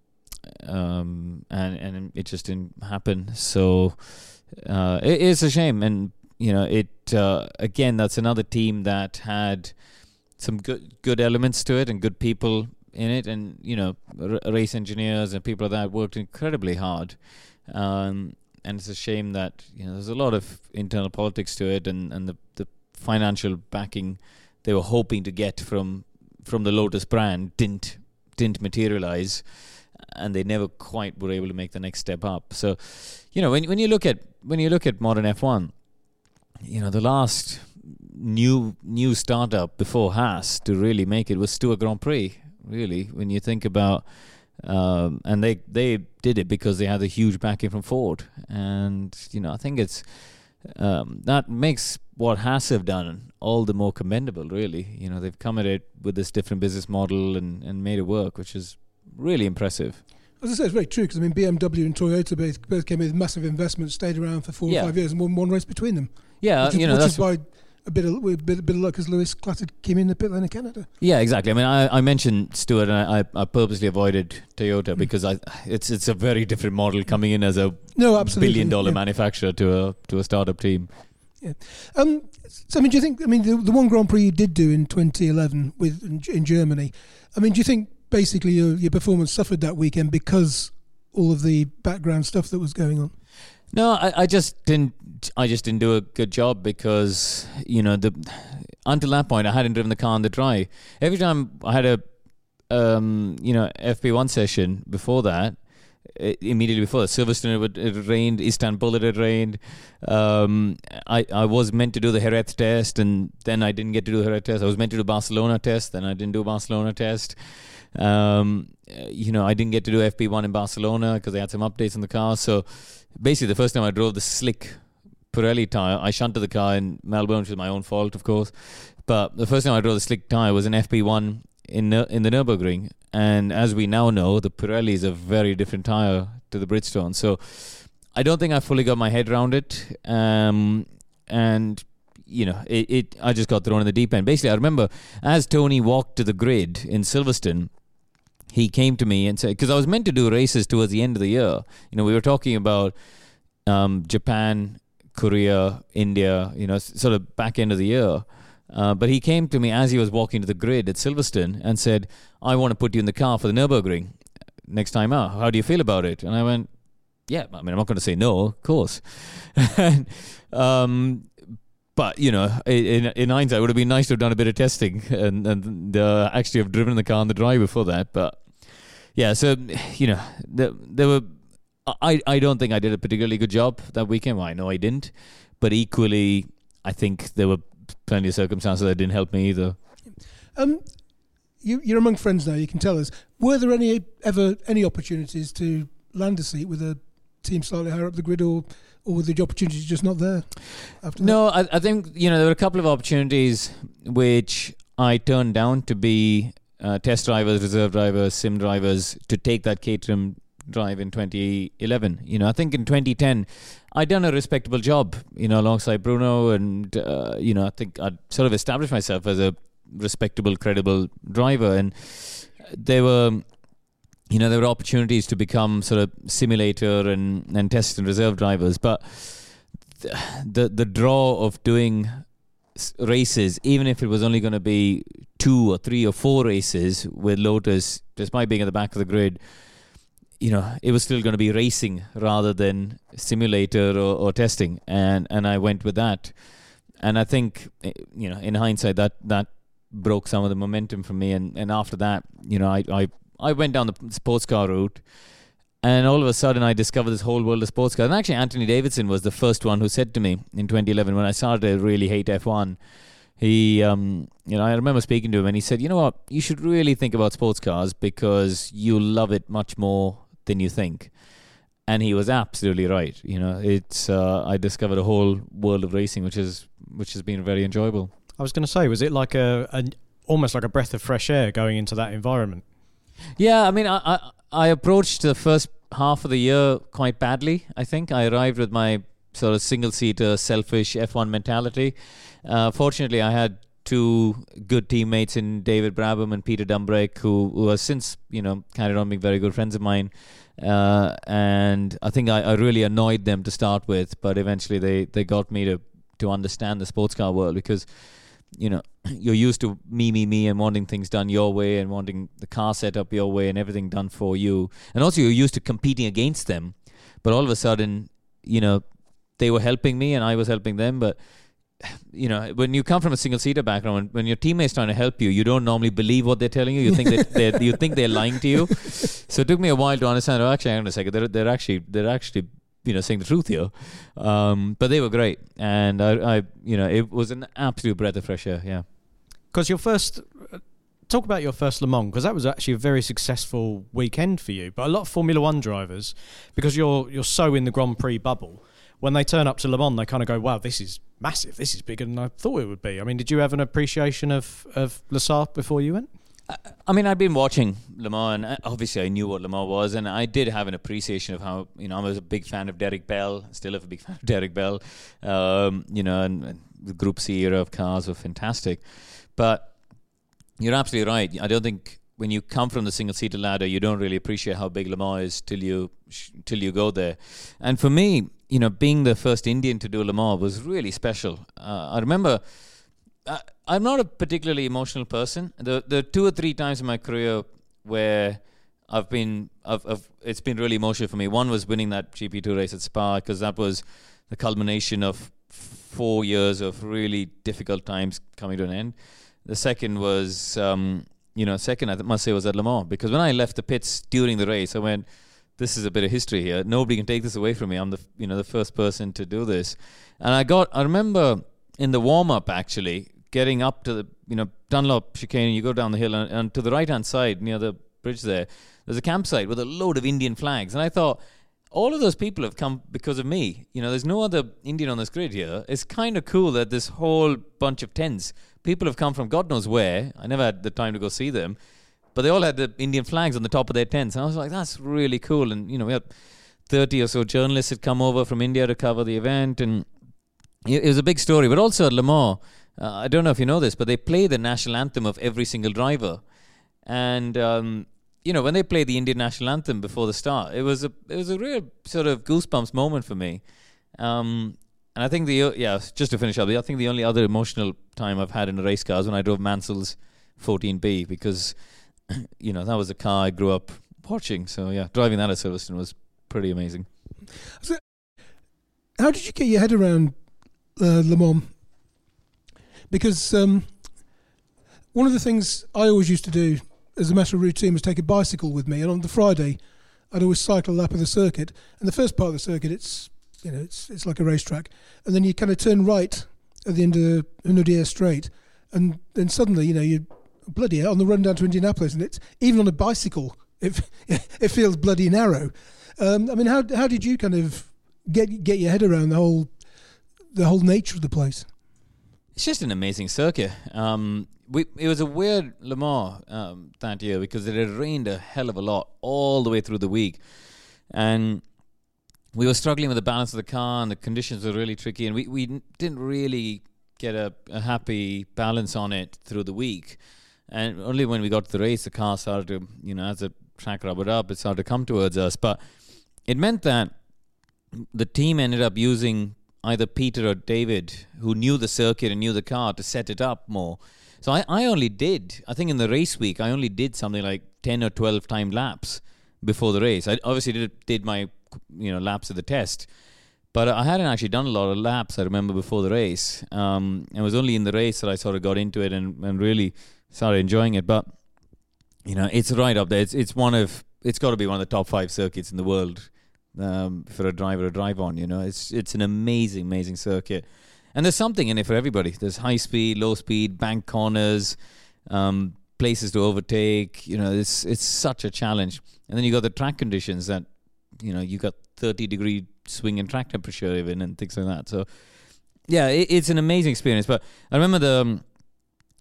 um, and and it just didn't happen. So uh, it is a shame, and you know, it uh, again. That's another team that had some good good elements to it and good people in it, and you know, r- race engineers and people that worked incredibly hard. Um, and it's a shame that you know there's a lot of internal politics to it, and and the the financial backing they were hoping to get from from the Lotus brand didn't didn't materialize and they never quite were able to make the next step up. So, you know, when when you look at when you look at modern F1, you know, the last new new startup before Haas to really make it was Stewart Grand Prix. Really, when you think about, um, and they they did it because they had a huge backing from Ford, and you know, I think it's um, that makes what Haas have done all the more commendable. Really, you know, they've come at it with this different business model and and made it work, which is really impressive. As I say, it's very true because I mean BMW and Toyota both, both came with massive investments, stayed around for four yeah. or five years, and won one race between them. Yeah, which is, you know which that's is why a bit of a bit, a bit of luck as Lewis Clutter came in the pit lane of Canada. Yeah, exactly. I mean, I, I mentioned Stewart, and I, I purposely avoided Toyota mm. because I it's it's a very different model coming in as a no, absolutely. billion dollar yeah. manufacturer to a to a startup team. Yeah. Um. So I mean, do you think? I mean, the, the one Grand Prix you did do in 2011 with in, in Germany. I mean, do you think basically your, your performance suffered that weekend because all of the background stuff that was going on? No, I, I just didn't. I just didn't do a good job because you know the until that point I hadn't driven the car on the dry. Every time I had a um, you know FP1 session before that, immediately before Silverstone it, it rained, Istanbul it had rained. Um, I I was meant to do the Jerez test, and then I didn't get to do the Jerez test. I was meant to do Barcelona test, then I didn't do Barcelona test. Um, you know, I didn't get to do FP1 in Barcelona because they had some updates in the car. So basically, the first time I drove the slick Pirelli tire, I shunted the car in Melbourne, which was my own fault, of course. But the first time I drove the slick tire was in FP1 in in the Nurburgring, and as we now know, the Pirelli is a very different tire to the Bridgestone. So I don't think I fully got my head around it, um, and you know, it, it. I just got thrown in the deep end. Basically, I remember as Tony walked to the grid in Silverstone he came to me and said, because I was meant to do races towards the end of the year. You know, we were talking about um, Japan, Korea, India, you know, sort of back end of the year. Uh, but he came to me as he was walking to the grid at Silverstone and said, I want to put you in the car for the Nürburgring next time out. How do you feel about it? And I went, yeah, I mean, I'm not going to say no, of course. um, but you know, in in hindsight, it would have been nice to have done a bit of testing and and uh, actually have driven the car on the drive before that. But yeah, so you know, there, there were. I I don't think I did a particularly good job that weekend. Well, I know I didn't, but equally, I think there were plenty of circumstances that didn't help me either. Um, you you're among friends now. You can tell us. Were there any ever any opportunities to land a seat with a team slightly higher up the grid or? Or were the opportunities just not there? no, I, I, think you know there were a couple of opportunities which I turned down to be uh, test drivers, reserve drivers, sim drivers to take that Caterham drive in 2011. You know, I think in 2010, I'd done a respectable job, you know, alongside Bruno, and uh, you know, I think I'd sort of established myself as a respectable, credible driver, and there were. You know, there were opportunities to become sort of simulator and, and test and reserve drivers, but the the draw of doing races, even if it was only going to be two or three or four races with Lotus, despite being at the back of the grid, you know, it was still going to be racing rather than simulator or, or testing, and and I went with that, and I think eh, you know, in hindsight, that that broke some of the momentum for me, and and after that, you know, I I I went down the sports car route and all of a sudden, I discovered this whole world of sports cars. And actually, Anthony Davidson was the first one who said to me in 2011 when I started to really hate F1. He, um, you know, I remember speaking to him, and he said, "You know what? You should really think about sports cars because you'll love it much more than you think." And he was absolutely right. You know, it's uh, I discovered a whole world of racing, which is which has been very enjoyable. I was going to say, was it like a, a almost like a breath of fresh air going into that environment? Yeah, I mean, I, I I approached the first half of the year quite badly. I think I arrived with my sort of single seater, selfish F1 mentality. Uh, fortunately, I had two good teammates in David Brabham and Peter Dumbreck, who, who have since you know carried on being very good friends of mine. Uh, and I think I, I really annoyed them to start with, but eventually they, they got me to to understand the sports car world because you know you're used to me me me and wanting things done your way and wanting the car set up your way and everything done for you. And also you're used to competing against them. But all of a sudden you know they were helping me and I was helping them. But you know when you come from a single seater background when, when your teammates trying to help you you don't normally believe what they're telling you. You think that they're, you think they're lying to you. So it took me a while to understand oh actually hang on a second. They're, they're actually they're actually you know saying the truth here. Um, but they were great, and I, I, you know, it was an absolute breath of fresh air. Yeah. Because your first, uh, talk about your first Le Mans, because that was actually a very successful weekend for you. But a lot of Formula One drivers, because you're you're so in the Grand Prix bubble, when they turn up to Le Mans, they kind of go, "Wow, this is massive. This is bigger than I thought it would be." I mean, did you have an appreciation of of La Sarthe before you went? I mean, I'd been watching Le Mans, and uh, obviously I knew what Le Mans was, and I did have an appreciation of how you know I was a big fan of Derek Bell, still a big fan of Derek Bell. Um, you know, and, and, the Group C era of cars were fantastic, but you're absolutely right. I don't think when you come from the single seater ladder, you don't really appreciate how big Le Mans is till you till you go there. And for me, you know, being the first Indian to do Le Mans was really special. Uh, I remember I, I'm not a particularly emotional person. The the two or three times in my career where I've been, I've, I've, it's been really emotional for me. One was winning that GP2 race at Spa because that was the culmination of four years of really difficult times coming to an end. The second was, um, you know, second I must say was at Le Mans because when I left the pits during the race, I went, "This is a bit of history here. Nobody can take this away from me. I'm the, you know, the first person to do this." And I got, I remember in the warm up actually getting up to the you know Dunlop chicane, you go down the hill, and, and to the right hand side near the bridge there, there's a campsite with a load of Indian flags, and I thought. All of those people have come because of me. You know, there's no other Indian on this grid here. It's kind of cool that this whole bunch of tents, people have come from God knows where. I never had the time to go see them, but they all had the Indian flags on the top of their tents. And I was like, that's really cool. And, you know, we had 30 or so journalists had come over from India to cover the event. And it was a big story. But also at Le uh, I don't know if you know this, but they play the national anthem of every single driver, and um, you know when they play the Indian national anthem before the start, it was a it was a real sort of goosebumps moment for me. Um, and I think the yeah, just to finish up, I think the only other emotional time I've had in a race car is when I drove Mansell's 14B because you know that was a car I grew up watching. So yeah, driving that at Silverstone was pretty amazing. So, how did you get your head around uh, Le Mans because um, one of the things I always used to do as a matter of routine was take a bicycle with me, and on the Friday, I'd always cycle a lap of the circuit. And the first part of the circuit, it's you know, it's it's like a racetrack, and then you kind of turn right at the end of the Hunaudière Straight, and then suddenly, you know, you bloody on the run down to Indianapolis, and it's even on a bicycle, it it feels bloody narrow. Um, I mean, how how did you kind of get get your head around the whole the whole nature of the place? It's just an amazing circuit. Um, we, it was a weird Le Mans um, that year because it had rained a hell of a lot all the way through the week. and we were struggling with the balance of the car, and the conditions were really tricky, and we we didn't really get a, a happy balance on it through the week. And only when we got to the race, the car started to, you know, as the track rubbered up, it started to come towards us. But it meant that the team ended up using either Peter or David, who knew the circuit and knew the car, to set it up more. So I, I only did, I think in the race week, I only did something like 10 or 12 time laps before the race. I obviously did, did my, you know, laps of the test. But I hadn't actually done a lot of laps, I remember, before the race. Um, it was only in the race that I sort of got into it and, and really started enjoying it. But, you know, it's right up there. It's, it's one of, it's got to be one of the top five circuits in the world um, for a driver to drive on. You know, it's it's an amazing, amazing circuit, and there's something in it for everybody. There's high speed, low speed, bank corners, um, places to overtake. You know, it's it's such a challenge. And then you got the track conditions that, you know, you got 30 degree swing in track temperature even and things like that. So, yeah, it, it's an amazing experience. But I remember the. Um,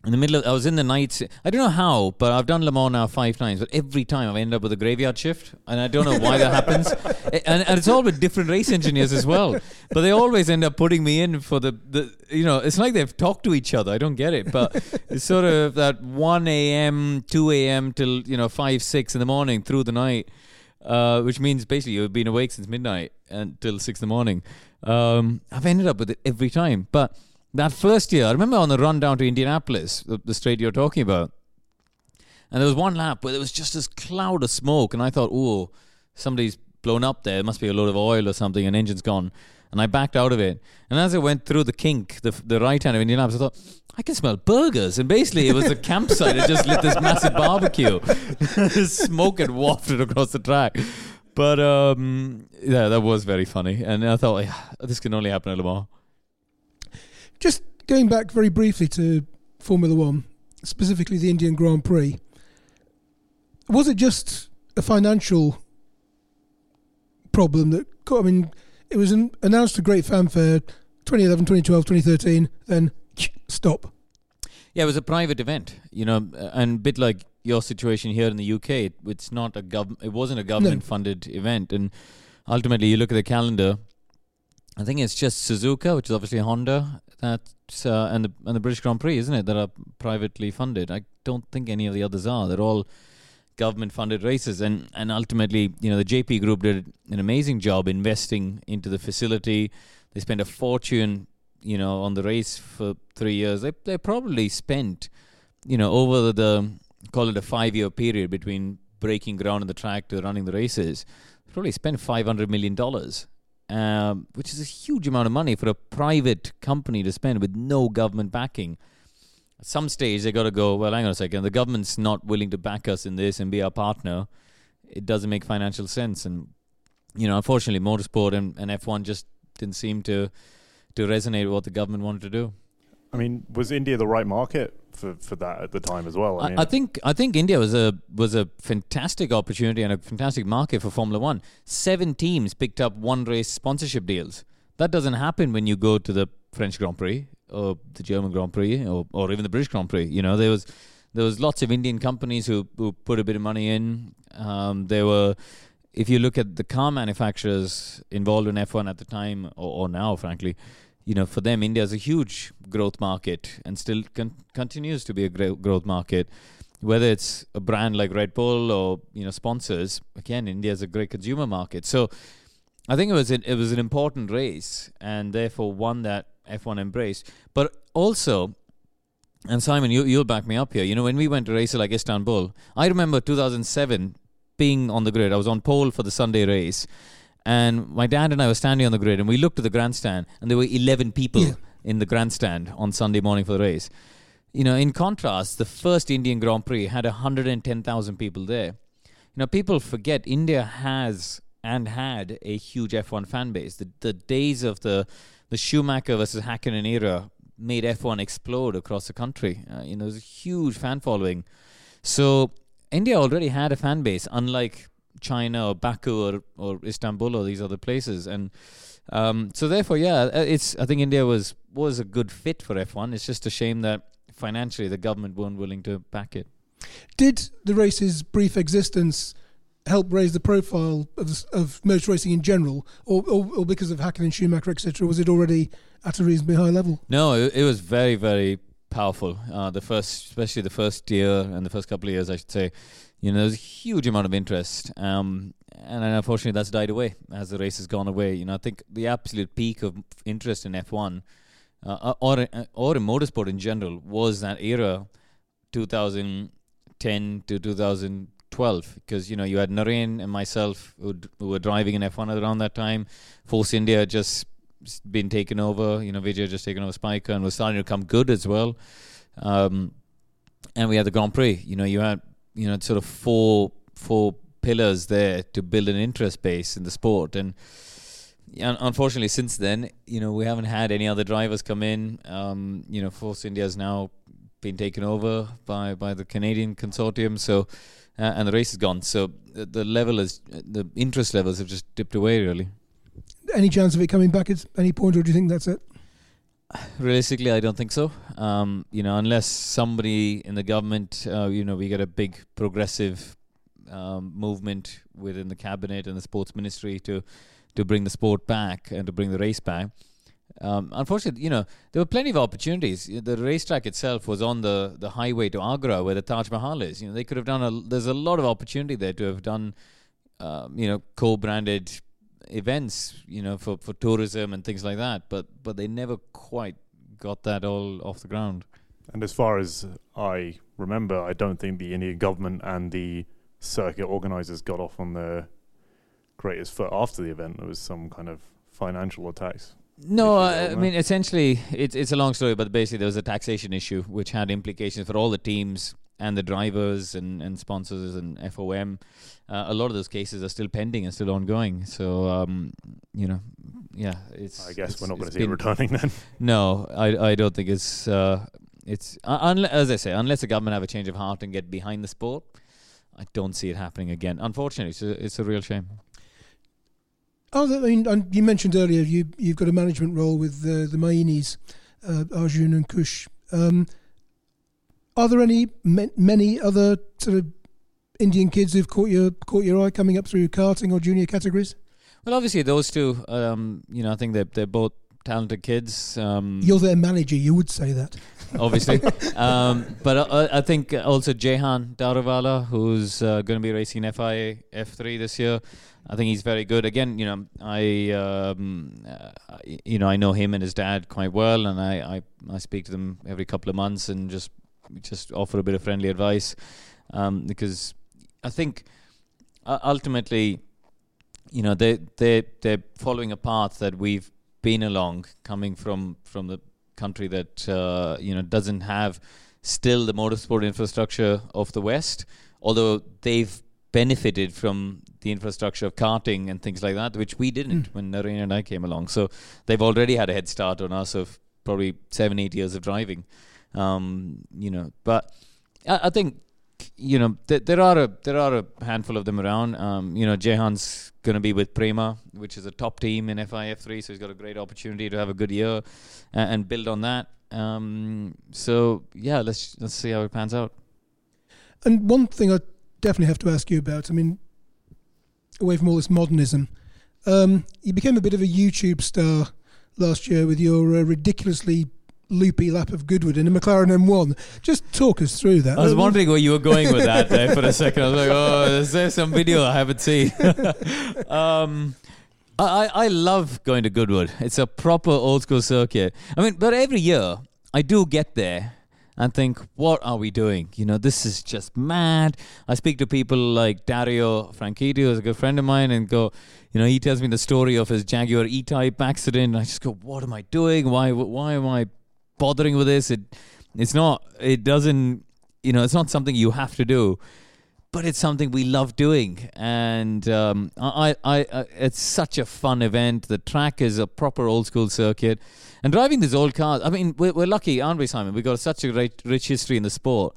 in the middle of, I was in the night. I don't know how, but I've done Le Mans now five times. But every time I end up with a graveyard shift, and I don't know why that happens. And, and, it's all with different race engineers as well. But they always end up putting me in for the, the you know, it's like they've talked to each other. I don't get it, but it's sort of that one a.m., two a.m. till you know five, six in the morning through the night, uh, which means basically you've been awake since midnight until six in the morning. Um, I've ended up with it every time, but that first year, I remember on the run down to Indianapolis, the, the straight you're talking about, and there was one lap where there was just this cloud of smoke, and I thought, oh, somebody's blown up there. It must be a load of oil or something, and engine's gone. And I backed out of it. And as I went through the kink, the, the right hand of Indianapolis, I thought, I can smell burgers. And basically, it was a campsite. It just lit this massive barbecue. Smoke had wafted across the track. But um, yeah, that was very funny. And I thought, yeah, this can only happen at Le Mans. Just going back very briefly to Formula One, specifically the Indian Grand Prix, was it just a financial problem that, I mean, it was an, announced a great fanfare 2011, 2012, 2013, then stop. Yeah, it was a private event, you know, and a bit like your situation here in the UK. It, it's not a gov. It wasn't a government-funded event, and ultimately, you look at the calendar. I think it's just Suzuka, which is obviously Honda, that's uh, and the and the British Grand Prix, isn't it? That are privately funded. I don't think any of the others are. They're all government funded races and and ultimately you know the Jaypee group did an amazing job investing into the facility they spent a fortune you know on the race for 3 years they they probably spent you know over the, call it a 5 year period between breaking ground on the track to running the races probably spent 500 million dollars um, which is a huge amount of money for a private company to spend with no government backing. At some stage, they got to go, well, hang on a second, the government's not willing to back us in this and be our partner. It doesn't make financial sense. And, you know, unfortunately, motorsport and, and F1 just didn't seem to, to resonate with what the government wanted to do. I mean, was India the right market for, for that at the time as well? I, mean, I, think I think India was a was a fantastic opportunity and a fantastic market for Formula One. Seven teams picked up one race sponsorship deals. That doesn't happen when you go to the French Grand Prix or the German Grand Prix or, or even the British Grand Prix. You know, there was there was lots of Indian companies who, who put a bit of money in. Um, there were, if you look at the car manufacturers involved in F1 at the time or, or now, frankly, you know, for them, India is a huge growth market and still con- continues to be a growth market. Whether it's a brand like Red Bull or you know sponsors, again, India is a great consumer market. So I think it was an, it was an important race and therefore one that F1 embraced. But also, and Simon, you you'll back me up here. You know, when we went to races like Istanbul, I remember 2007 being on the grid. I was on pole for the Sunday race and my dad and I were standing on the grid, and we looked at the grandstand, and there were 11 people yeah. in the grandstand on Sunday morning for the race. You know, in contrast, the first Indian Grand Prix had 110,000 people there. You know, people forget India has and had a huge F1 fan base. The, the days of the the Schumacher versus Hakkinen era made F1 explode across the country. Uh, you know, there's a huge fan following. So India already had a fan base, unlike China or Baku or, or Istanbul or these other places. And um, so therefore, yeah, uh, it's I think India was was a good fit for F1. It's just a shame that financially the government weren't willing to back it. Did the race's brief existence help raise the profile of, of motor racing in general, or, or, or because of Hakkinen, Schumacher, etc.? Was it already at a reasonably high level? No, it, it was very, very powerful. Uh, the first, especially the first year and the first couple of years, I should say. You know, there's a huge amount of interest, um, and unfortunately, that's died away as the race has gone away. You know, I think the absolute peak of interest in F1 uh, or or in motorsport in general was that era, 2010 to 2012, because you know you had Narain and myself who, who were driving in F1 around that time. Force India just been taken over. You know, Vijay just taken over Spyker and was starting to come good as well. Um, and we had the Grand Prix. You know, you had you know sort of four four pillars there to build an interest base in the sport and unfortunately, since then, you know, we haven't had any other drivers come in. Um, you know, Force India has now been taken over by, by the Canadian consortium. So, uh, and the race is gone. So the, the level is the interest levels have just dipped away. Really. Any chance of it coming back at any point, or do you think that's it? Realistically, I don't think so. Um, you know, unless somebody in the government, uh, you know, we get a big progressive um, movement within the cabinet and the sports ministry to to bring the sport back and to bring the race back. Um, unfortunately, you know, there were plenty of opportunities. The racetrack itself was on the, the highway to Agra, where the Taj Mahal is. You know, they could have done a. There's a lot of opportunity there to have done, um, you know, co-branded events, you know, for, for tourism and things like that. But but they never quite got that all off the ground. And as far as I remember, I don't think the Indian government and the circuit organisers got off on the greatest foot after the event. There was some kind of financial attacks. No, I, I mean essentially it's it's a long story, but basically there was a taxation issue which had implications for all the teams and the drivers and, and sponsors and FOM. Uh, a lot of those cases are still pending and still ongoing. So um, you know, yeah, it's. I guess it's, we're not going to see it returning then. No, I I don't think it's uh, it's uh, unle- as I say, unless the government have a change of heart and get behind the sport, I don't see it happening again. Unfortunately, it's a, it's a real shame. Oh, I mean, you mentioned earlier you you've got a management role with the the Mainis, uh, Arjun and Kush. Um, are there any many other sort of Indian kids who've caught your caught your eye coming up through karting or junior categories? Well, obviously those two. Um, you know, I think they're they're both talented kids. Um, You're their manager. You would say that. Obviously, um, but I, I, think also Jehan Daruvala, who's uh, going to be racing FIA F3 this year. I think he's very good. Again, you know, I, um, uh, you know, I know him and his dad quite well, and I, I, I speak to them every couple of months and just, just offer a bit of friendly advice, um, because I think ultimately, you know, they, they, they're following a path that we've been along, coming from from the country that uh, you know doesn't have still the motorsport infrastructure of the West, although they've benefited from the infrastructure of karting and things like that, which we didn't mm. when Narain and I came along. So they've already had a head start on us of probably seven, eight years of driving. Um, you know, but I, I think you know th- there are a there are a handful of them around. Um, you know, Jehan's going to be with Prema, which is a top team in FIF3, so he's got a great opportunity to have a good year uh, and build on that. Um, so yeah, let's let's see how it pans out. And one thing I definitely have to ask you about. I mean, away from all this modernism, um, you became a bit of a YouTube star last year with your uh, ridiculously loopy lap of Goodwood in a McLaren M1. Just talk us through that. I was wondering where you were going with that there for a second. I was like, oh, is there some video I haven't seen? um, I, I love going to Goodwood. It's a proper old school circuit. I mean, but every year I do get there and think, what are we doing? You know, this is just mad. I speak to people like Dario Franchitti, who's a good friend of mine, and go, you know, he tells me the story of his Jaguar E-Type accident. And I just go, what am I doing? Why, why am I bothering with this? It, it's not, it doesn't, you know, it's not something you have to do but it's something we love doing, and um, I, I, I, it's such a fun event. The track is a proper old school circuit, and driving these old cars. I mean, we're, we're lucky, aren't we, Simon? We've got such a great, rich history in the sport,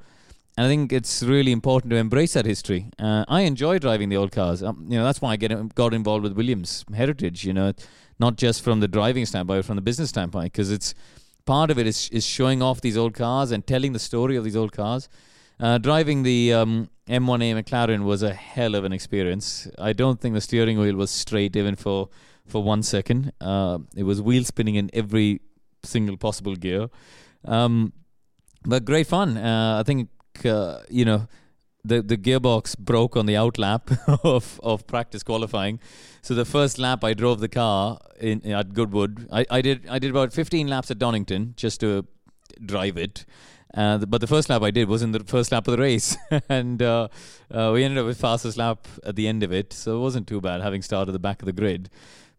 and I think it's really important to embrace that history. Uh, I enjoy driving the old cars. Um, you know, that's why I get got involved with Williams Heritage. You know, not just from the driving standpoint, but from the business standpoint, because it's part of it is is showing off these old cars and telling the story of these old cars. Uh, driving the um, M1A McLaren was a hell of an experience. I don't think the steering wheel was straight even for for one second. Uh, it was wheel spinning in every single possible gear. Um, but great fun. Uh, I think uh, you know the the gearbox broke on the out lap of of practice qualifying. So the first lap I drove the car in at Goodwood. I, I did I did about 15 laps at Donington just to drive it. Uh, but the first lap I did was in the first lap of the race, and uh, uh, we ended up with fastest lap at the end of it. So it wasn't too bad having started the back of the grid.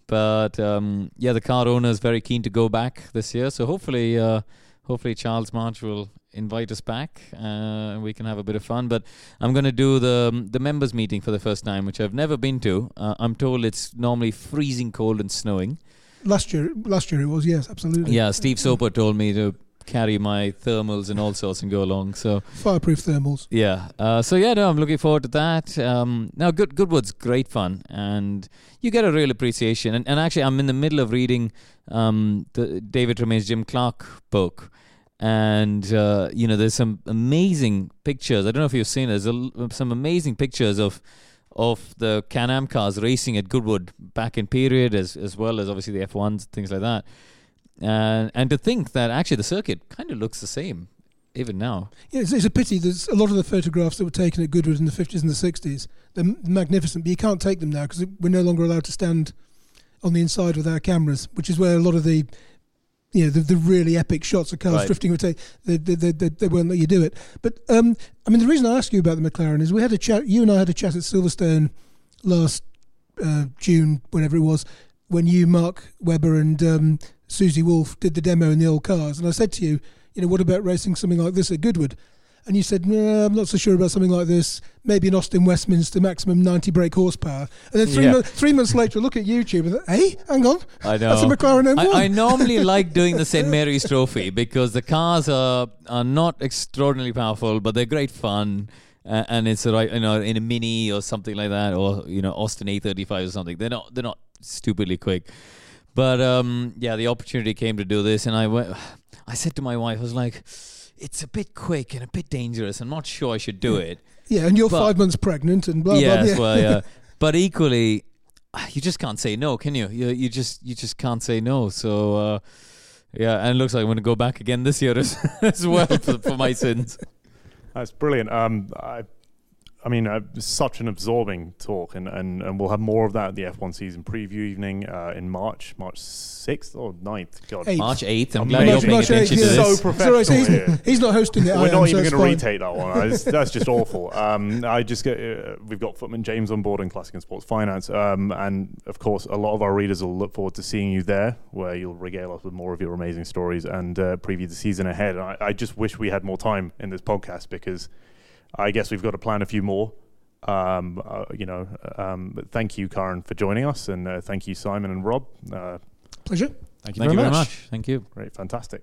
But um, yeah, the car owner is very keen to go back this year. So hopefully, uh, hopefully Charles March will invite us back uh, and we can have a bit of fun. But I'm going to do the the members meeting for the first time, which I've never been to. Uh, I'm told it's normally freezing cold and snowing. Last year, last year it was yes, absolutely. Yeah, Steve Soper told me to carry my thermals and all sorts and go along. So fireproof thermals. Yeah. Uh, so yeah, no, I'm looking forward to that. Um, now, Good Goodwood's great fun, and you get a real appreciation. And, and actually, I'm in the middle of reading um, the David Tremayne's Jim Clark book. And uh, you know, there's some amazing pictures. I don't know if you've seen. There's a, some amazing pictures of of the Can-Am cars racing at Goodwood back in period, as as well as obviously the F1s, things like that. And and to think that actually the circuit kind of looks the same even now. Yeah, it's, it's, a pity. There's a lot of the photographs that were taken at Goodwood in the 50s and the 60s. They're magnificent, but you can't take them now because we're no longer allowed to stand on the inside with our cameras, which is where a lot of the you know the, the really epic shots of cars right. drifting take. They, they, they, they, won't let you do it. But um, I mean, the reason I ask you about the McLaren is we had a chat. You and I had a chat at Silverstone last uh, June, whenever it was, when you, Mark Webber, and um, Susie Wolff did the demo in the old cars, and I said to you, you know, what about racing something like this at Goodwood? And you said, no, I'm not so sure about something like this. Maybe an Austin Westminster maximum 90 brake horsepower. And then three, yeah. mo- three months later, look at YouTube and hey, hang on. I know. That's a McLaren M1. I, I normally like doing the St. Mary's Trophy because the cars are, are not extraordinarily powerful, but they're great fun. Uh, and it's right, you know, in a mini or something like that, or you know, Austin A35 or something. They're not, they're not stupidly quick. But um, yeah, the opportunity came to do this, and I went. I said to my wife, I was like, "It's a bit quick and a bit dangerous. I'm not sure I should do it." Yeah, and you're but, five months pregnant, and blah yes, blah. Yeah, well, yeah. but equally, you just can't say no, can you? You, you just you just can't say no. So. Uh, yeah, and it looks like I'm going to go back again this year as, as well for, for my sins. That's brilliant. Um, I I mean, uh, such an absorbing talk, and, and, and we'll have more of that at the F1 season preview evening uh, in March, March 6th or 9th. God. Eighth. March 8th. I'm glad you're paying attention to this. So professional so he's, he's, not hosting it. We're not am, even so going to retake that one. that's just awful. Um, I just get, uh, we've got Footman James on board in Classic and Sports Finance, um, and of course, a lot of our readers will look forward to seeing you there, where you'll regale us with more of your amazing stories and uh, preview the season ahead. I, I just wish we had more time in this podcast because I guess we've got to plan a few more. Um, uh, you know, um, thank you, Karun, for joining us, and uh, thank you, Simon and Rob. Uh, Pleasure. Thank you, thank very, you very much. much. Thank you. Great, fantastic.